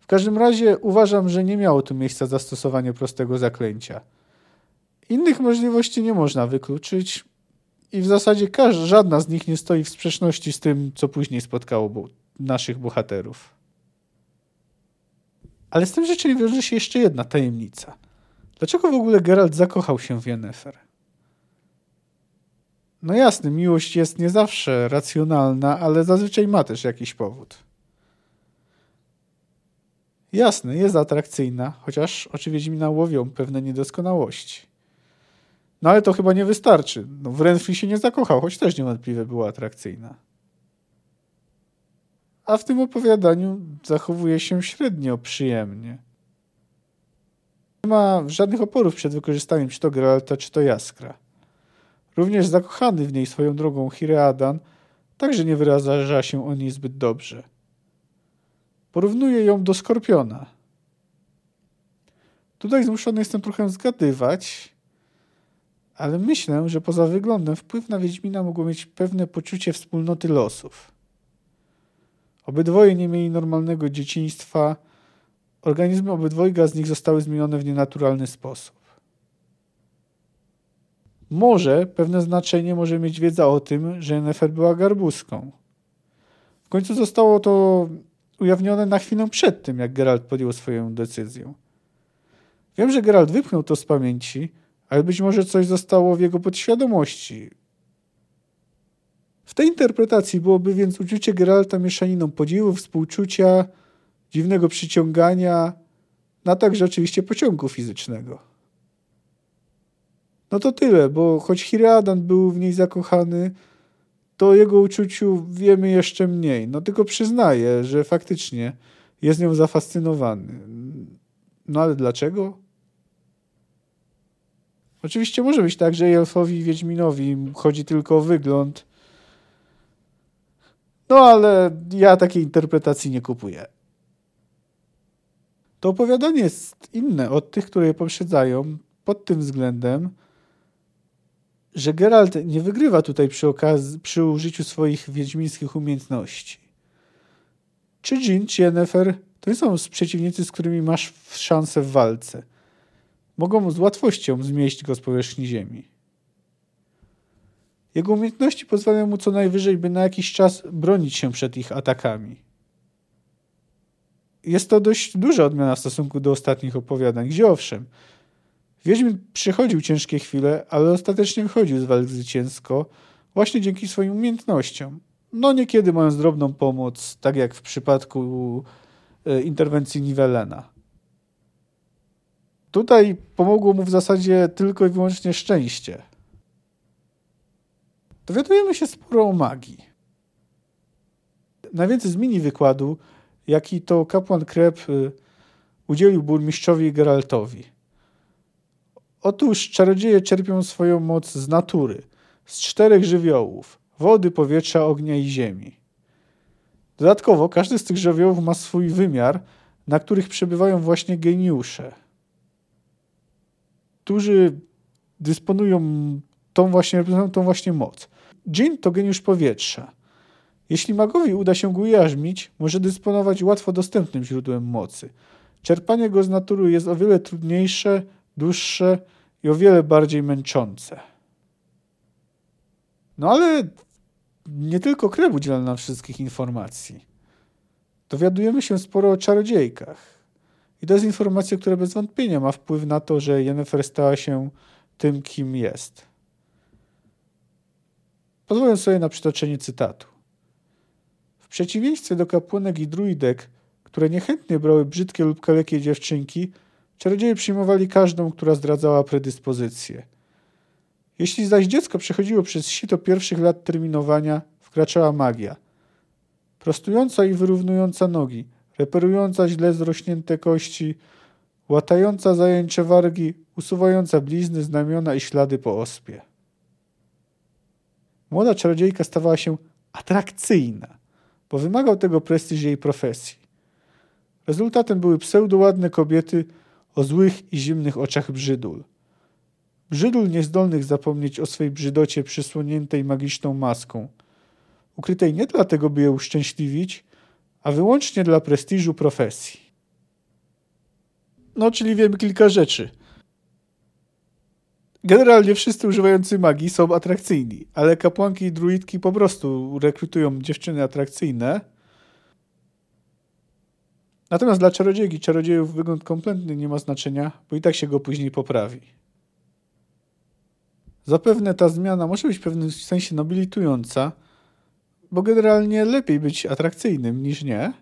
W każdym razie uważam, że nie miało tu miejsca zastosowanie prostego zaklęcia. Innych możliwości nie można wykluczyć i w zasadzie każda, żadna z nich nie stoi w sprzeczności z tym, co później spotkało bu naszych bohaterów. Ale z tym życzeniem wiąże się jeszcze jedna tajemnica. Dlaczego w ogóle Geralt zakochał się w Yennefer? No jasne, miłość jest nie zawsze racjonalna, ale zazwyczaj ma też jakiś powód. Jasne, jest atrakcyjna, chociaż oczy Wiedźmina łowią pewne niedoskonałości. No ale to chyba nie wystarczy. No, w Renfri się nie zakochał, choć też niewątpliwie była atrakcyjna. A w tym opowiadaniu zachowuje się średnio przyjemnie. Nie ma żadnych oporów przed wykorzystaniem czy to Geralta, czy to Jaskra. Również zakochany w niej swoją drogą Hireadan także nie wyraża się o niej zbyt dobrze. Porównuje ją do Skorpiona. Tutaj zmuszony jestem trochę zgadywać, ale myślę, że poza wyglądem wpływ na Wiedźmina mogło mieć pewne poczucie wspólnoty losów. Obydwoje nie mieli normalnego dzieciństwa, organizmy obydwojga z nich zostały zmienione w nienaturalny sposób. Może pewne znaczenie może mieć wiedza o tym, że Nefer była garbuską. W końcu zostało to ujawnione na chwilę przed tym, jak Geralt podjął swoją decyzję. Wiem, że Geralt wypchnął to z pamięci, ale być może coś zostało w jego podświadomości. W tej interpretacji byłoby więc uczucie Geralta mieszaniną podziwu, współczucia, dziwnego przyciągania, a także oczywiście pociągu fizycznego. No to tyle, bo choć Hiradan był w niej zakochany, to o jego uczuciu wiemy jeszcze mniej. No tylko przyznaję, że faktycznie jest nią zafascynowany. No ale dlaczego? Oczywiście może być tak, że Elfowi i Wiedźminowi chodzi tylko o wygląd. No ale ja takiej interpretacji nie kupuję. To opowiadanie jest inne od tych, które je poprzedzają pod tym względem, że Geralt nie wygrywa tutaj przy, okazji, przy użyciu swoich wiedźmińskich umiejętności. Czy Jin, czy Yennefer to nie są przeciwnicy, z którymi masz szansę w walce – mogą z łatwością zmieść go z powierzchni Ziemi. Jego umiejętności pozwalają mu co najwyżej, by na jakiś czas bronić się przed ich atakami. Jest to dość duża odmiana w stosunku do ostatnich opowiadań, gdzie owszem, Wiedźmin przychodził ciężkie chwile, ale ostatecznie wychodził z walk zwycięsko właśnie dzięki swoim umiejętnościom. No niekiedy mając drobną pomoc, tak jak w przypadku e, interwencji Nivelena. Tutaj pomogło mu w zasadzie tylko i wyłącznie szczęście. Dowiadujemy się sporo o magii. Najwięcej z mini wykładu, jaki to kapłan Krep y, udzielił burmistrzowi Geraltowi. Otóż czarodzieje czerpią swoją moc z natury, z czterech żywiołów wody, powietrza, ognia i ziemi. Dodatkowo każdy z tych żywiołów ma swój wymiar, na których przebywają właśnie geniusze którzy dysponują tą właśnie, tą właśnie moc. Dżin to geniusz powietrza. Jeśli magowi uda się go ujarzmić, może dysponować łatwo dostępnym źródłem mocy. Czerpanie go z natury jest o wiele trudniejsze, dłuższe i o wiele bardziej męczące. No ale nie tylko krew udziela nam wszystkich informacji. Dowiadujemy się sporo o czarodziejkach. I to jest informacja, która bez wątpienia ma wpływ na to, że Jennifer stała się tym, kim jest. Pozwolę sobie na przytoczenie cytatu. Przeciwieństwie do kapłanek i druidek, które niechętnie brały brzydkie lub kalekie dziewczynki, czarodzieje przyjmowali każdą, która zdradzała predyspozycję. Jeśli zaś dziecko przechodziło przez sito pierwszych lat terminowania, wkraczała magia. Prostująca i wyrównująca nogi, reperująca źle zrośnięte kości, łatająca zajęcze wargi, usuwająca blizny, znamiona i ślady po ospie. Młoda czarodziejka stawała się atrakcyjna, bo wymagał tego prestiż jej profesji. Rezultatem były pseudoładne kobiety o złych i zimnych oczach brzydul. Brzydul niezdolnych zapomnieć o swej brzydocie przysłoniętej magiczną maską, ukrytej nie dlatego, by je uszczęśliwić, a wyłącznie dla prestiżu profesji. No, czyli wiemy kilka rzeczy. Generalnie wszyscy używający magii są atrakcyjni, ale kapłanki i druidki po prostu rekrutują dziewczyny atrakcyjne. Natomiast dla czarodziejki, czarodziejów wygląd kompletny nie ma znaczenia, bo i tak się go później poprawi. Zapewne ta zmiana może być w pewnym sensie nobilitująca, bo generalnie lepiej być atrakcyjnym niż nie.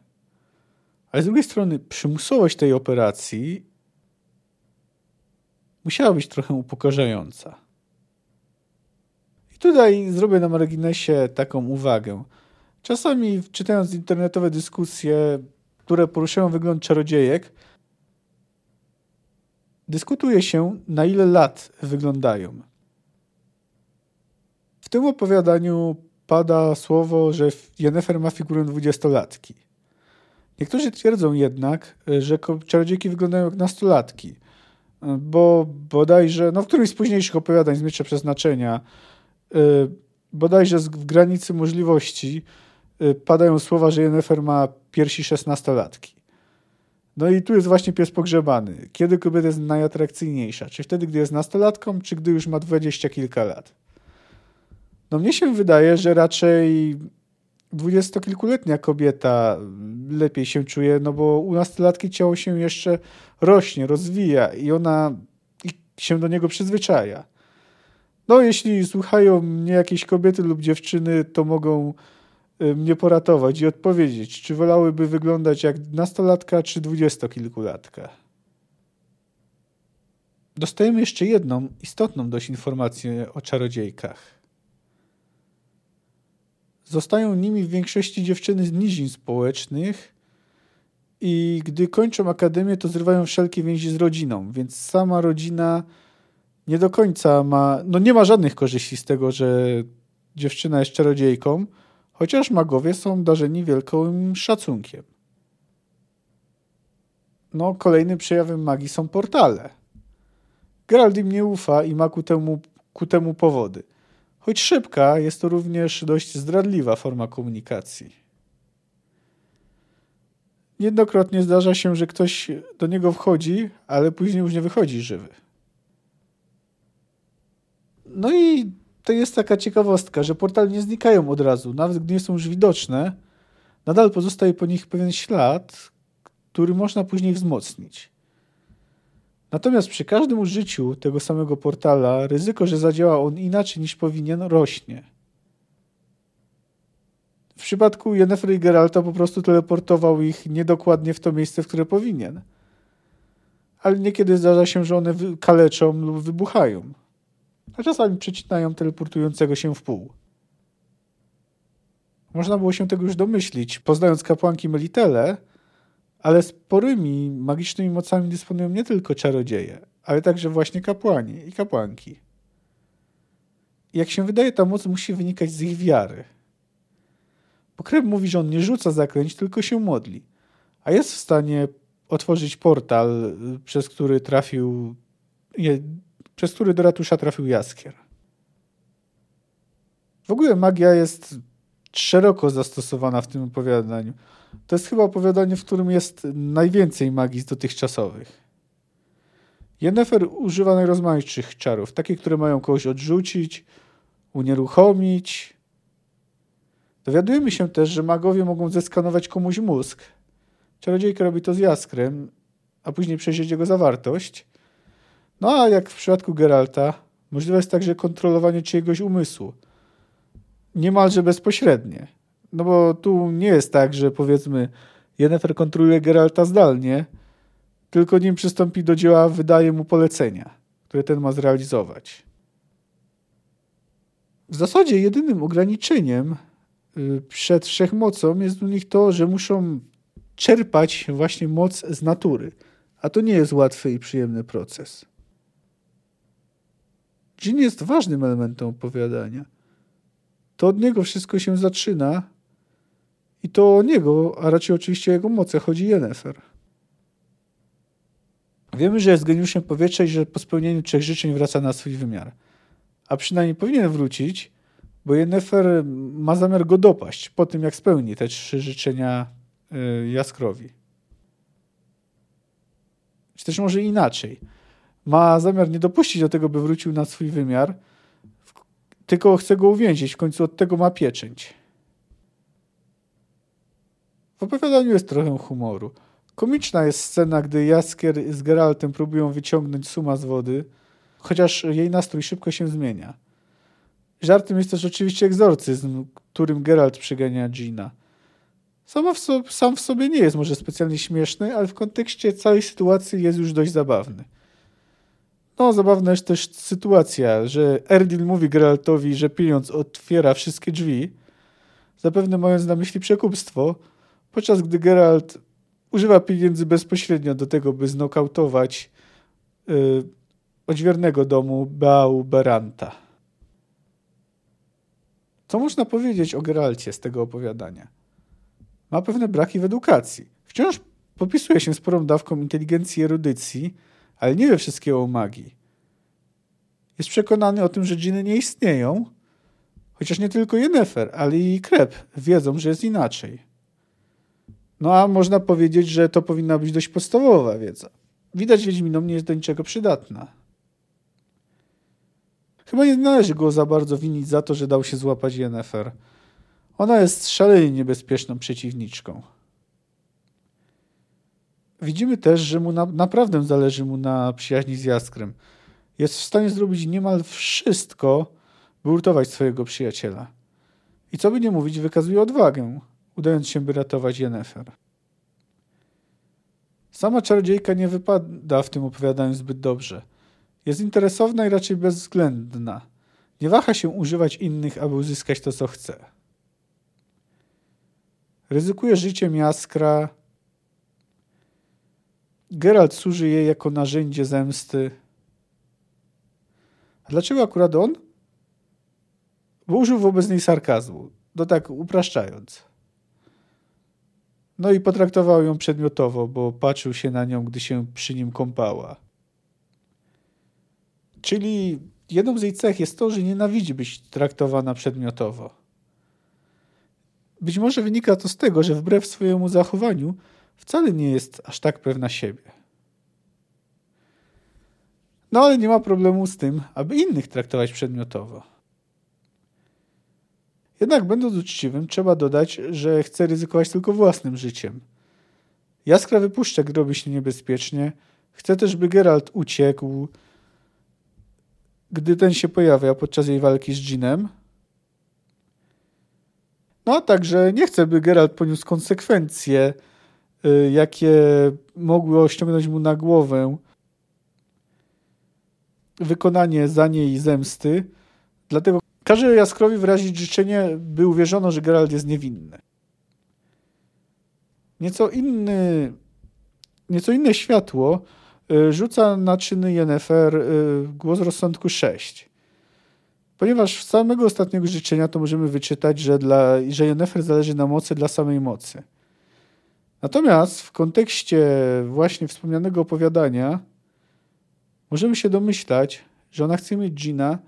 Ale z drugiej strony przymusowość tej operacji musiała być trochę upokarzająca. I tutaj zrobię na marginesie taką uwagę. Czasami czytając internetowe dyskusje, które poruszają wygląd czarodziejek, dyskutuje się, na ile lat wyglądają. W tym opowiadaniu pada słowo, że Jennefer ma figurę dwudziestolatki. Niektórzy twierdzą jednak, że czarodziejki wyglądają jak nastolatki, bo bodajże, no w którymś z późniejszych opowiadań z Miecza Przeznaczenia, y, bodajże w granicy możliwości y, padają słowa, że Jennefer ma piersi szesnastolatki. No i tu jest właśnie pies pogrzebany. Kiedy kobieta jest najatrakcyjniejsza? Czy wtedy, gdy jest nastolatką, czy gdy już ma dwadzieścia kilka lat? No mnie się wydaje, że raczej dwudziestokilkuletnia kobieta lepiej się czuje, no bo u nastolatki ciało się jeszcze rośnie, rozwija i ona się do niego przyzwyczaja. No, jeśli słuchają mnie jakieś kobiety lub dziewczyny, to mogą y, mnie poratować i odpowiedzieć, czy wolałyby wyglądać jak nastolatka, czy dwudziestokilkulatka. Dostajemy jeszcze jedną istotną dość informację o czarodziejkach. Zostają nimi w większości dziewczyny z nizin społecznych i gdy kończą akademię, to zrywają wszelkie więzi z rodziną, więc sama rodzina nie do końca ma, no nie ma żadnych korzyści z tego, że dziewczyna jest czarodziejką, chociaż magowie są darzeni wielkim szacunkiem. No, kolejnym przejawem magii są portale. Geralt im nie ufa i ma ku temu, ku temu powody. Choć szybka, jest to również dość zdradliwa forma komunikacji. Niejednokrotnie zdarza się, że ktoś do niego wchodzi, ale później już nie wychodzi żywy. No i to jest taka ciekawostka, że portale nie znikają od razu, nawet gdy nie są już widoczne, nadal pozostaje po nich pewien ślad, który można później wzmocnić. Natomiast przy każdym użyciu tego samego portala ryzyko, że zadziała on inaczej niż powinien, rośnie. W przypadku Yennefer i Geralta po prostu teleportował ich niedokładnie w to miejsce, w które powinien. Ale niekiedy zdarza się, że one kaleczą lub wybuchają. A czasami przecinają teleportującego się w pół. Można było się tego już domyślić, poznając kapłanki Melitele, ale sporymi magicznymi mocami dysponują nie tylko czarodzieje, ale także właśnie kapłani i kapłanki. Jak się wydaje, ta moc musi wynikać z ich wiary. Bo krew mówi, że on nie rzuca zaklęć, tylko się modli. A jest w stanie otworzyć portal, przez który trafił. Nie, przez który do ratusza trafił jaskier. W ogóle magia jest szeroko zastosowana w tym opowiadaniu. To jest chyba opowiadanie, w którym jest najwięcej magii z dotychczasowych. Yennefer używa najrozmaitszych czarów, takie, które mają kogoś odrzucić, unieruchomić. Dowiadujemy się też, że magowie mogą zeskanować komuś mózg. Czarodziejka robi to z jaskrem, a później przejrzeć jego zawartość. No a jak w przypadku Geralta, możliwe jest także kontrolowanie czyjegoś umysłu. Niemalże bezpośrednie. No bo tu nie jest tak, że powiedzmy Yennefer kontroluje Geralta zdalnie, tylko nim przystąpi do dzieła, wydaje mu polecenia, które ten ma zrealizować. W zasadzie jedynym ograniczeniem y, przed wszechmocą jest u nich to, że muszą czerpać właśnie moc z natury, a to nie jest łatwy i przyjemny proces. Dżin jest ważnym elementem opowiadania. To od niego wszystko się zaczyna i to o niego, a raczej oczywiście o jego moce chodzi Yennefer. Wiemy, że jest geniuszem powietrza i że po spełnieniu trzech życzeń wraca na swój wymiar. A przynajmniej powinien wrócić, bo Yennefer ma zamiar go dopaść po tym, jak spełni te trzy życzenia y, Jaskrowi. Czy też może inaczej. Ma zamiar nie dopuścić do tego, by wrócił na swój wymiar, tylko chce go uwięzić. W końcu od tego ma pieczęć. W opowiadaniu jest trochę humoru. Komiczna jest scena, gdy Jaskier z Geraltem próbują wyciągnąć Suma z wody, chociaż jej nastrój szybko się zmienia. Żartem jest też oczywiście egzorcyzm, którym Geralt przygania Gina. Sama w sam w sobie nie jest może specjalnie śmieszny, ale w kontekście całej sytuacji jest już dość zabawny. No, zabawna jest też sytuacja, że Erdil mówi Geraltowi, że pieniądz otwiera wszystkie drzwi, zapewne mając na myśli przekupstwo, podczas gdy Geralt używa pieniędzy bezpośrednio do tego, by znokautować yy, odźwiernego domu Beau Beranta. Co można powiedzieć o Geralcie z tego opowiadania? Ma pewne braki w edukacji. Wciąż popisuje się sporą dawką inteligencji i erudycji, ale nie wie wszystkiego o magii. Jest przekonany o tym, że dżiny nie istnieją, chociaż nie tylko Yennefer, ale i Krep wiedzą, że jest inaczej. No a można powiedzieć, że to powinna być dość podstawowa wiedza. Widać Wiedźminom nie jest do niczego przydatna. Chyba nie należy go za bardzo winić za to, że dał się złapać Yennefer. Ona jest szalenie niebezpieczną przeciwniczką. Widzimy też, że mu na, naprawdę zależy mu na przyjaźni z Jaskrem. Jest w stanie zrobić niemal wszystko, by uratować swojego przyjaciela. I co by nie mówić, wykazuje odwagę, udając się, by ratować Yennefer. Sama czarodziejka nie wypada w tym opowiadaniu zbyt dobrze. Jest interesowna i raczej bezwzględna. Nie waha się używać innych, aby uzyskać to, co chce. Ryzykuje życiem Jaskra. Geralt służy jej jako narzędzie zemsty. A dlaczego akurat on? Bo użył wobec niej sarkazmu. To tak upraszczając. No i potraktował ją przedmiotowo, bo patrzył się na nią, gdy się przy nim kąpała. Czyli jedną z jej cech jest to, że nienawidzi być traktowana przedmiotowo. Być może wynika to z tego, że wbrew swojemu zachowaniu wcale nie jest aż tak pewna siebie. No ale nie ma problemu z tym, aby innych traktować przedmiotowo. Jednak będąc uczciwym, trzeba dodać, że chce ryzykować tylko własnym życiem. Jaskra wypuszcza, gdy robi się niebezpiecznie. Chce też, by Geralt uciekł, gdy ten się pojawia podczas jej walki z Jeanem. No a także nie chce, by Geralt poniósł konsekwencje, jakie mogły osiągnąć mu na głowę wykonanie za niej zemsty. Dlatego każe Jaskrowi wyrazić życzenie, by uwierzono, że Geralt jest niewinny. Nieco inny, nieco inne światło y, rzuca na czyny Yennefer y, głos rozsądku 6. Ponieważ z samego ostatniego życzenia to możemy wyczytać, że, dla, że Yennefer zależy na mocy dla samej mocy. Natomiast w kontekście właśnie wspomnianego opowiadania możemy się domyślać, że ona chce mieć Gina,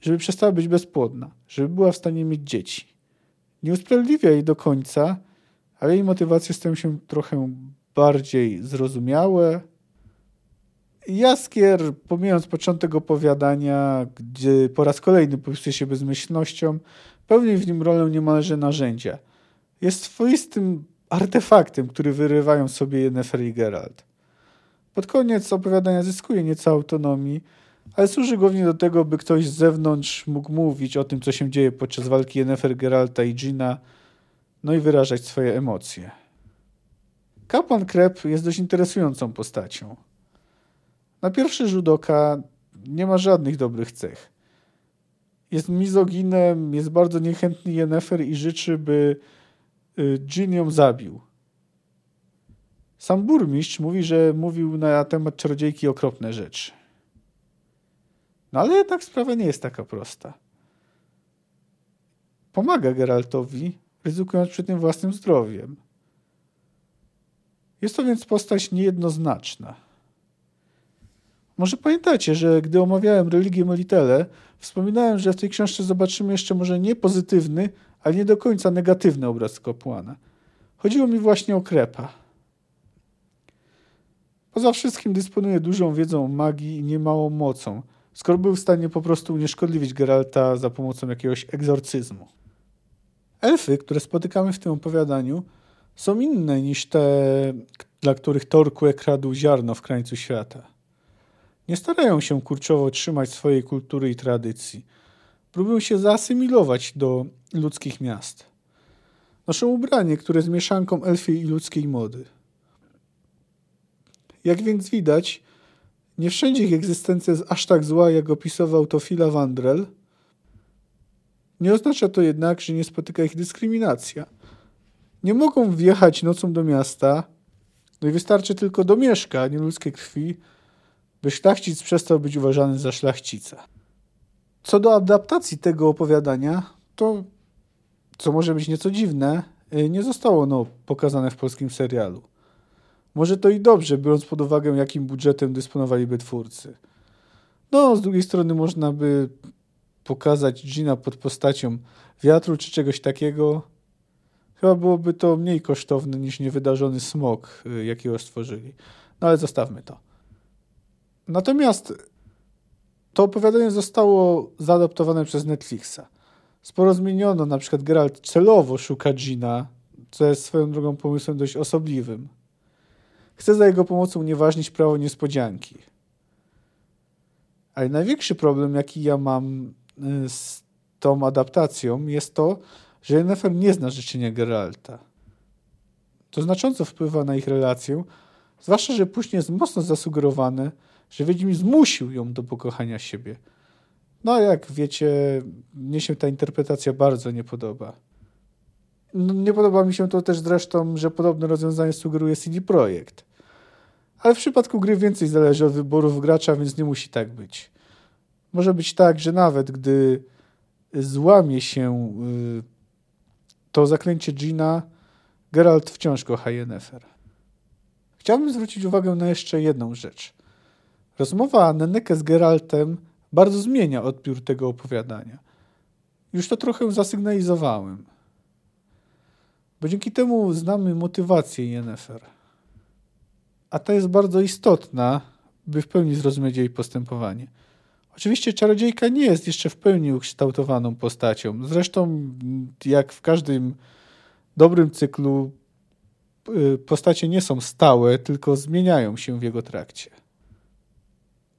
żeby przestała być bezpłodna, żeby była w stanie mieć dzieci. Nie usprawiedliwia jej do końca, ale jej motywacje stają się trochę bardziej zrozumiałe. Jaskier, pomijając początek opowiadania, gdzie po raz kolejny popisuje się bezmyślnością, pełni w nim rolę niemalże narzędzia. Jest swoistym artefaktem, który wyrywają sobie Yennefer i Geralt. Pod koniec opowiadania zyskuje nieco autonomii, ale służy głównie do tego, by ktoś z zewnątrz mógł mówić o tym, co się dzieje podczas walki Yennefer, Geralta i Gina, no i wyrażać swoje emocje. Kapłan Krep jest dość interesującą postacią. Na pierwszy rzut oka nie ma żadnych dobrych cech. Jest mizoginem, jest bardzo niechętny Yennefer i życzy, by Jin y, ją zabił. Sam burmistrz mówi, że mówił na temat czarodziejki okropne rzeczy. No ale jednak sprawa nie jest taka prosta. Pomaga Geraltowi, ryzykując przy tym własnym zdrowiem. Jest to więc postać niejednoznaczna. Może pamiętacie, że gdy omawiałem religię Melitele, wspominałem, że w tej książce zobaczymy jeszcze może nie pozytywny, ale nie do końca negatywny obraz kapłana. Chodziło mi właśnie o Krepa. Poza wszystkim dysponuje dużą wiedzą magii i niemałą mocą, skoro był w stanie po prostu unieszkodliwić Geralta za pomocą jakiegoś egzorcyzmu. Elfy, które spotykamy w tym opowiadaniu, są inne niż te, dla których Torque kradł ziarno w krańcu świata. Nie starają się kurczowo trzymać swojej kultury i tradycji. Próbują się zaasymilować do ludzkich miast. Noszą ubranie, które jest mieszanką elfiej i ludzkiej mody. Jak więc widać, nie wszędzie ich egzystencja jest aż tak zła, jak opisywał to Phila Wandrel. Nie oznacza to jednak, że nie spotyka ich dyskryminacja. Nie mogą wjechać nocą do miasta, no i wystarczy tylko do mieszka nieludzkiej krwi, by szlachcic przestał być uważany za szlachcica. Co do adaptacji tego opowiadania, to, co może być nieco dziwne, y, nie zostało ono pokazane w polskim serialu. Może to i dobrze, biorąc pod uwagę, jakim budżetem dysponowaliby twórcy. No, z drugiej strony można by pokazać Gina pod postacią wiatru czy czegoś takiego. Chyba byłoby to mniej kosztowne niż niewydarzony smok, y, jakiego stworzyli. No ale zostawmy to. Natomiast to opowiadanie zostało zaadaptowane przez Netflixa. Sporo zmieniono, na przykład Geralt celowo szuka Gina, co jest swoją drogą pomysłem dość osobliwym. Chce za jego pomocą unieważnić prawo niespodzianki. Ale największy problem, jaki ja mam y, z tą adaptacją, jest to, że Yennefer nie zna życzenia Geralta. To znacząco wpływa na ich relację, zwłaszcza, że później jest mocno zasugerowane, że Wiedźmin zmusił ją do pokochania siebie. No, jak wiecie, mnie się ta interpretacja bardzo nie podoba. No, nie podoba mi się to też zresztą, że podobne rozwiązanie sugeruje CD Projekt. Ale w przypadku gry więcej zależy od wyborów gracza, więc nie musi tak być. Może być tak, że nawet gdy złamie się y, to zaklęcie Gina, Geralt wciąż kocha Yennefer. Chciałbym zwrócić uwagę na jeszcze jedną rzecz. Rozmowa Neneke z Geraltem bardzo zmienia odbiór tego opowiadania. Już to trochę zasygnalizowałem. Bo dzięki temu znamy motywację Yennefer. A ta jest bardzo istotna, by w pełni zrozumieć jej postępowanie. Oczywiście czarodziejka nie jest jeszcze w pełni ukształtowaną postacią. Zresztą, jak w każdym dobrym cyklu, y, postacie nie są stałe, tylko zmieniają się w jego trakcie.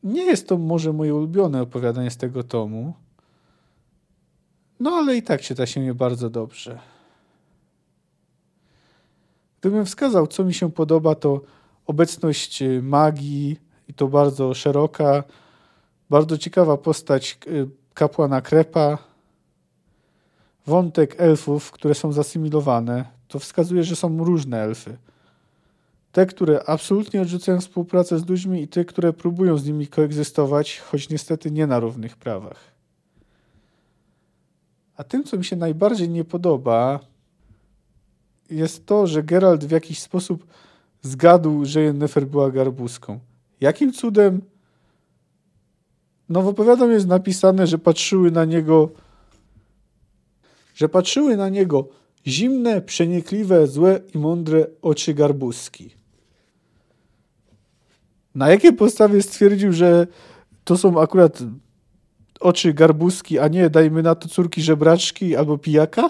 Nie jest to może moje ulubione opowiadanie z tego tomu, no ale i tak czyta się je bardzo dobrze. Gdybym wskazał, co mi się podoba, to obecność y, magii i to bardzo szeroka, bardzo ciekawa postać y, kapłana Krepa, wątek elfów, które są zasymilowane. To wskazuje, że są różne elfy. Te, które absolutnie odrzucają współpracę z ludźmi i te, które próbują z nimi koegzystować, choć niestety nie na równych prawach. A tym, co mi się najbardziej nie podoba, jest to, że Geralt w jakiś sposób zgadł, że Yennefer była garbuską. Jakim cudem? No w opowiadaniu jest napisane, że patrzyły na niego że patrzyły na niego zimne, przenikliwe, złe i mądre oczy garbuski. Na jakiej podstawie stwierdził, że to są akurat oczy garbuski, a nie, dajmy na to, córki żebraczki albo pijaka?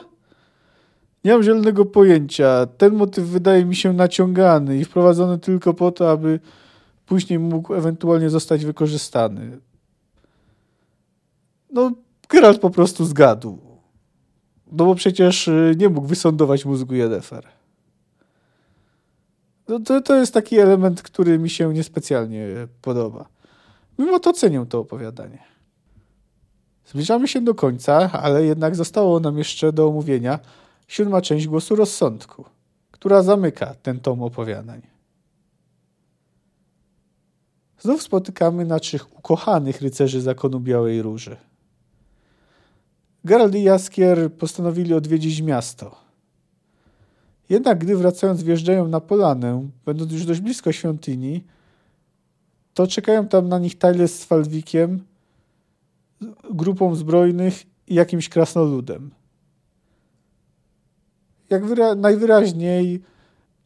Nie mam zielonego pojęcia. Ten motyw wydaje mi się naciągany i wprowadzony tylko po to, aby później mógł ewentualnie zostać wykorzystany. No, Geralt po prostu zgadł. No bo przecież y, nie mógł wysądować mózgu Yennefer. No to, to jest taki element, który mi się niespecjalnie podoba. Mimo to cenię to opowiadanie. Zbliżamy się do końca, ale jednak zostało nam jeszcze do omówienia siódma część Głosu Rozsądku, która zamyka ten tom opowiadań. Znów spotykamy naszych ukochanych rycerzy Zakonu Białej Róży. Gerald i Jaskier postanowili odwiedzić miasto. Jednak gdy wracając wjeżdżają na polanę, będąc już dość blisko świątyni, to czekają tam na nich Tyler z Falwikiem, grupą zbrojnych i jakimś krasnoludem. Jak najwyraźniej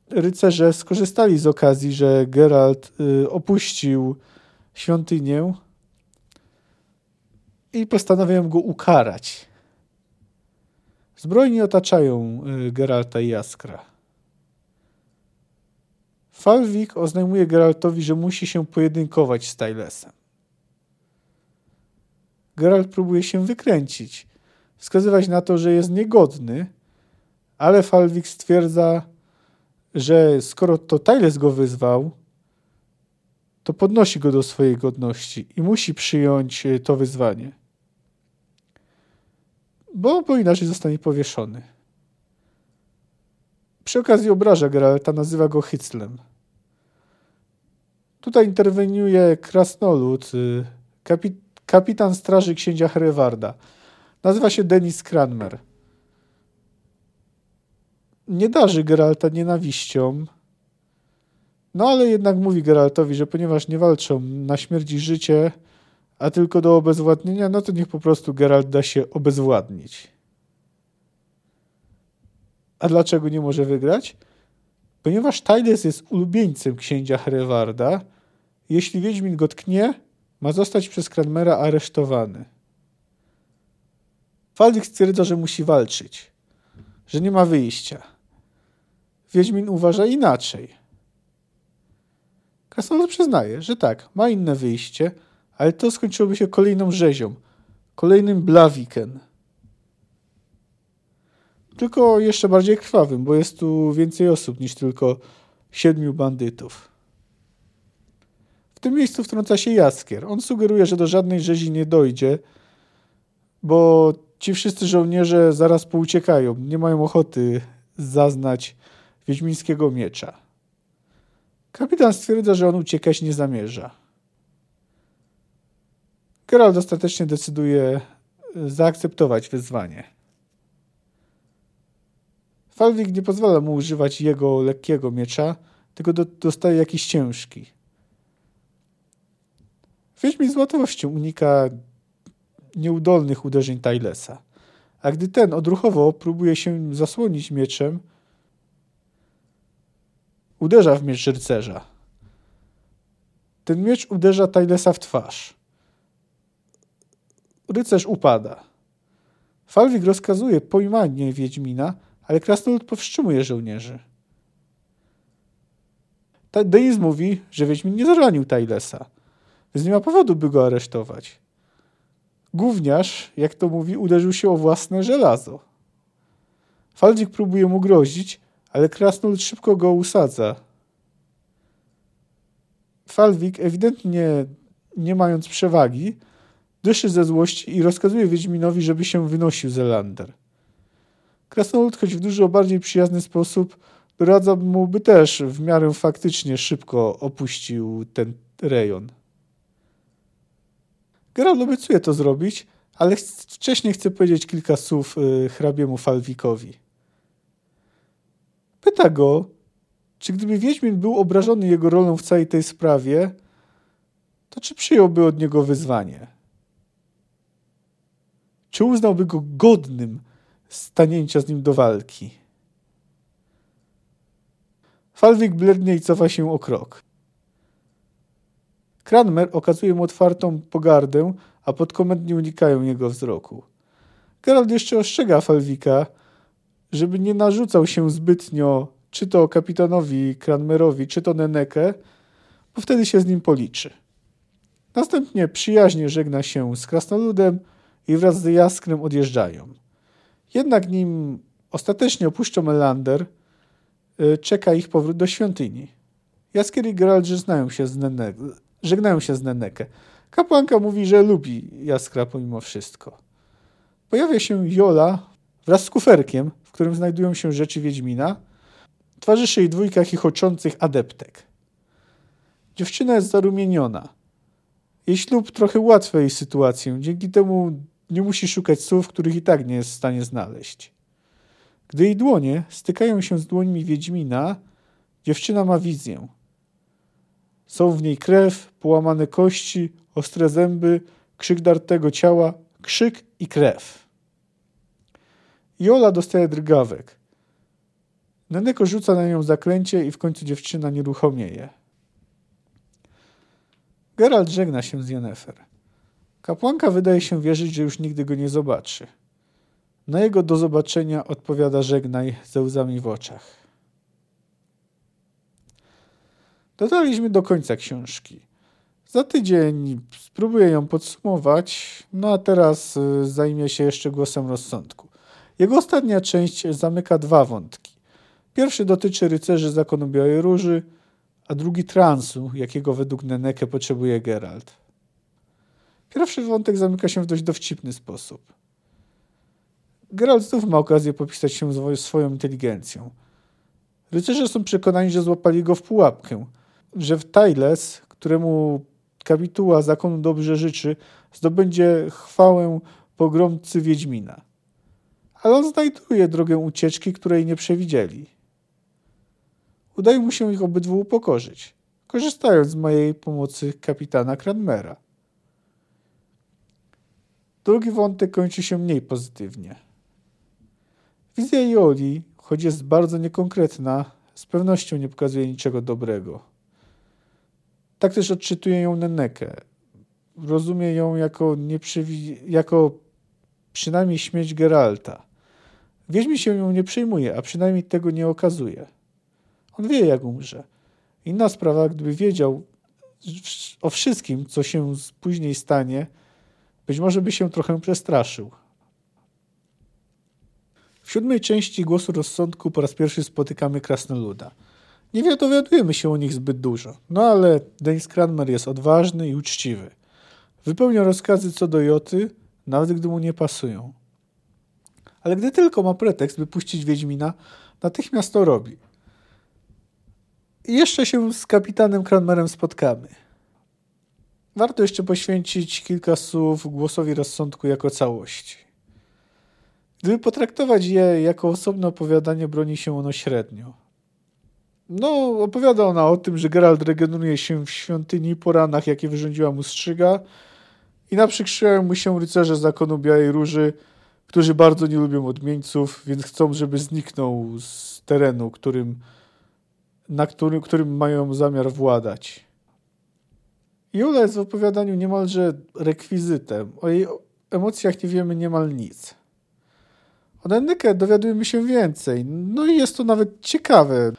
rycerze skorzystali z okazji, że Geralt y, opuścił świątynię i postanawiają go ukarać. Zbrojni otaczają y, Geralta i Jaskra. Falwik oznajmuje Geraltowi, że musi się pojedynkować z Tylesem. Geralt próbuje się wykręcić, wskazywać na to, że jest niegodny, ale Falwik stwierdza, że skoro to Tyles go wyzwał, to podnosi go do swojej godności i musi przyjąć y, to wyzwanie bo, bo inaczej zostanie powieszony. Przy okazji obraża Geralta, nazywa go Hyclem. Tutaj interweniuje krasnolud, y, kapi kapitan straży księcia Herewarda. Nazywa się Denis Cranmer. Nie darzy Geralta nienawiścią, no ale jednak mówi Geraltowi, że ponieważ nie walczą na śmierć i życie, a tylko do obezwładnienia, no to niech po prostu Geralt da się obezwładnić. A dlaczego nie może wygrać? Ponieważ Tyles jest ulubieńcem księcia Herewarda, jeśli Wiedźmin go tknie, ma zostać przez Cranmera aresztowany. Faldik stwierdza, że musi walczyć, że nie ma wyjścia. Wiedźmin uważa inaczej. Krasnolud przyznaje, że tak, ma inne wyjście – ale to skończyłoby się kolejną rzezią, kolejnym blawiken. Tylko jeszcze bardziej krwawym, bo jest tu więcej osób niż tylko siedmiu bandytów. W tym miejscu wtrąca się Jaskier. On sugeruje, że do żadnej rzezi nie dojdzie, bo ci wszyscy żołnierze zaraz pouciekają, nie mają ochoty zaznać wiedźmińskiego miecza. Kapitan stwierdza, że on uciekać nie zamierza. Geralt ostatecznie decyduje e, zaakceptować wyzwanie. Falwik nie pozwala mu używać jego lekkiego miecza, tylko do, dostaje jakiś ciężki. Wiedźmin z łatwością unika nieudolnych uderzeń Tylesa, a gdy ten odruchowo próbuje się zasłonić mieczem, uderza w miecz rycerza. Ten miecz uderza Tylesa w twarz rycerz upada. Falwik rozkazuje pojmanie Wiedźmina, ale Krasnolud powstrzymuje żołnierzy. Denis mówi, że Wiedźmin nie zranił Tylesa, więc nie ma powodu, by go aresztować. Gówniarz, jak to mówi, uderzył się o własne żelazo. Faldzik próbuje mu grozić, ale Krasnolud szybko go usadza. Falwik, ewidentnie nie mając przewagi, dyszy ze złości i rozkazuje Wiedźminowi, żeby się wynosił z Elander. Krasnolud, choć w dużo bardziej przyjazny sposób, doradza mu, by też w miarę faktycznie szybko opuścił ten rejon. Geralt obiecuje to zrobić, ale wcześniej chce powiedzieć kilka słów y, hrabiemu Falwikowi. Pyta go, czy gdyby Wiedźmin był obrażony jego rolą w całej tej sprawie, to czy przyjąłby od niego wyzwanie? Czy uznałby go godnym stanięcia z nim do walki? Falwik blednie i cofa się o krok. Cranmer okazuje mu otwartą pogardę, a podkomendni unikają jego wzroku. Gerald jeszcze ostrzega Falwika, żeby nie narzucał się zbytnio czy to kapitanowi Cranmerowi, czy to Nenekę, bo wtedy się z nim policzy. Następnie przyjaźnie żegna się z krasnoludem i wraz z Jaskrem odjeżdżają. Jednak nim ostatecznie opuszczą Melander, y, czeka ich powrót do świątyni. Jaskier i Geralt żegnają się z, Nene, żegnają się z Nenekę. Kapłanka mówi, że lubi Jaskra pomimo wszystko. Pojawia się Jola wraz z kuferkiem, w którym znajdują się rzeczy Wiedźmina. Towarzyszy jej dwójka chichoczących adeptek. Dziewczyna jest zarumieniona. Jej ślub trochę ułatwia jej sytuację. Dzięki temu nie musi szukać słów, których i tak nie jest w stanie znaleźć. Gdy jej dłonie stykają się z dłońmi Wiedźmina, dziewczyna ma wizję. Są w niej krew, połamane kości, ostre zęby, krzyk dartego ciała, krzyk i krew. Jola dostaje drgawek. Neneko rzuca na nią zaklęcie i w końcu dziewczyna nieruchomieje. Geralt żegna się z Yennefer. Kapłanka wydaje się wierzyć, że już nigdy go nie zobaczy. Na jego do zobaczenia odpowiada żegnaj ze łzami w oczach. Dotarliśmy do końca książki. Za tydzień spróbuję ją podsumować, no a teraz y, zajmie się jeszcze głosem rozsądku. Jego ostatnia część zamyka dwa wątki. Pierwszy dotyczy rycerzy zakonu Białej Róży, a drugi transu, jakiego według Neneke potrzebuje Geralt. Pierwszy wątek zamyka się w dość dowcipny sposób. Geralt znów ma okazję popisać się swoją inteligencją. Rycerze są przekonani, że złapali go w pułapkę, że w Tyles, któremu kapituła zakonu dobrze życzy, zdobędzie chwałę pogromcy Wiedźmina. Ale on znajduje drogę ucieczki, której nie przewidzieli. Udaje mu się ich obydwu upokorzyć, korzystając z mojej pomocy kapitana Cranmera. Drugi wątek kończy się mniej pozytywnie. Wizja Joli, choć jest bardzo niekonkretna, z pewnością nie pokazuje niczego dobrego. Tak też odczytuje ją Nenekę. Rozumie ją jako, jako przynajmniej śmierć Geralta. Wiedźmi się ją nie przyjmuje, a przynajmniej tego nie okazuje. On wie, jak umrze. Inna sprawa, gdyby wiedział o wszystkim, co się później stanie, być może by się trochę przestraszył. W siódmej części Głosu Rozsądku po raz pierwszy spotykamy Krasnoluda. Nie dowiadujemy się o nich zbyt dużo, no ale Denis Cranmer jest odważny i uczciwy. Wypełnia rozkazy co do Joty, nawet gdy mu nie pasują. Ale gdy tylko ma pretekst, by puścić Wiedźmina, natychmiast to robi. I jeszcze się z kapitanem Cranmerem spotkamy. Warto jeszcze poświęcić kilka słów głosowi rozsądku jako całości. Gdyby potraktować je jako osobne opowiadanie, broni się ono średnio. No, opowiada ona o tym, że Geralt regeneruje się w świątyni po ranach, jakie wyrządziła mu strzyga i naprzykrzywają mu się rycerze zakonu Białej Róży, którzy bardzo nie lubią odmieńców, więc chcą, żeby zniknął z terenu, którym, na którym, którym mają zamiar władać. Jula jest w opowiadaniu niemalże rekwizytem. O jej emocjach nie wiemy niemal nic. O Nennekę dowiadujemy się więcej. No i jest to nawet ciekawe.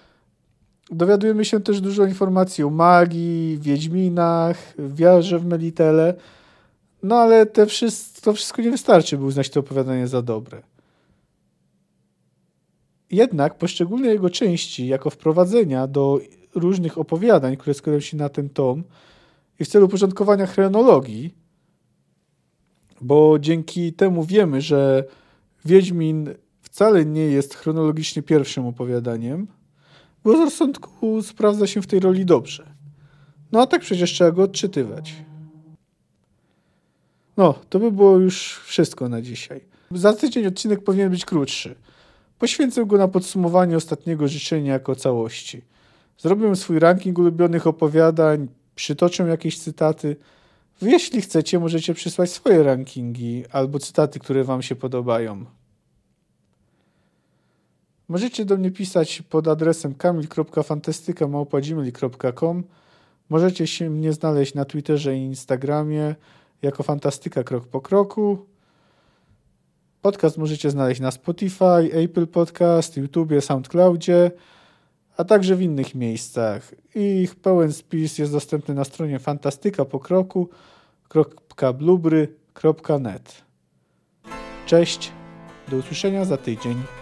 Dowiadujemy się też dużo informacji o magii, wiedźminach, wiarze w Melitele. No ale te wszystko, to wszystko nie wystarczy, by uznać to opowiadanie za dobre. Jednak poszczególne jego części, jako wprowadzenia do różnych opowiadań, które składają się na ten tom, i w celu uporządkowania chronologii, bo dzięki temu wiemy, że Wiedźmin wcale nie jest chronologicznie pierwszym opowiadaniem, bo z rozsądku sprawdza się w tej roli dobrze. No a tak przecież trzeba go odczytywać. No, to by było już wszystko na dzisiaj. Za tydzień odcinek powinien być krótszy. Poświęcę go na podsumowanie ostatniego życzenia jako całości. Zrobię swój ranking ulubionych opowiadań, przytoczę jakieś cytaty. Jeśli chcecie, możecie przysłać swoje rankingi albo cytaty, które Wam się podobają. Możecie do mnie pisać pod adresem kamil.fantastyka.gmail.com Możecie się mnie znaleźć na Twitterze i Instagramie jako Fantastyka Krok po Kroku. Podcast możecie znaleźć na Spotify, Apple Podcast, YouTube, SoundCloudzie, a także w innych miejscach. Ich pełen spis jest dostępny na stronie fantastyka po. Cześć, do usłyszenia za tydzień.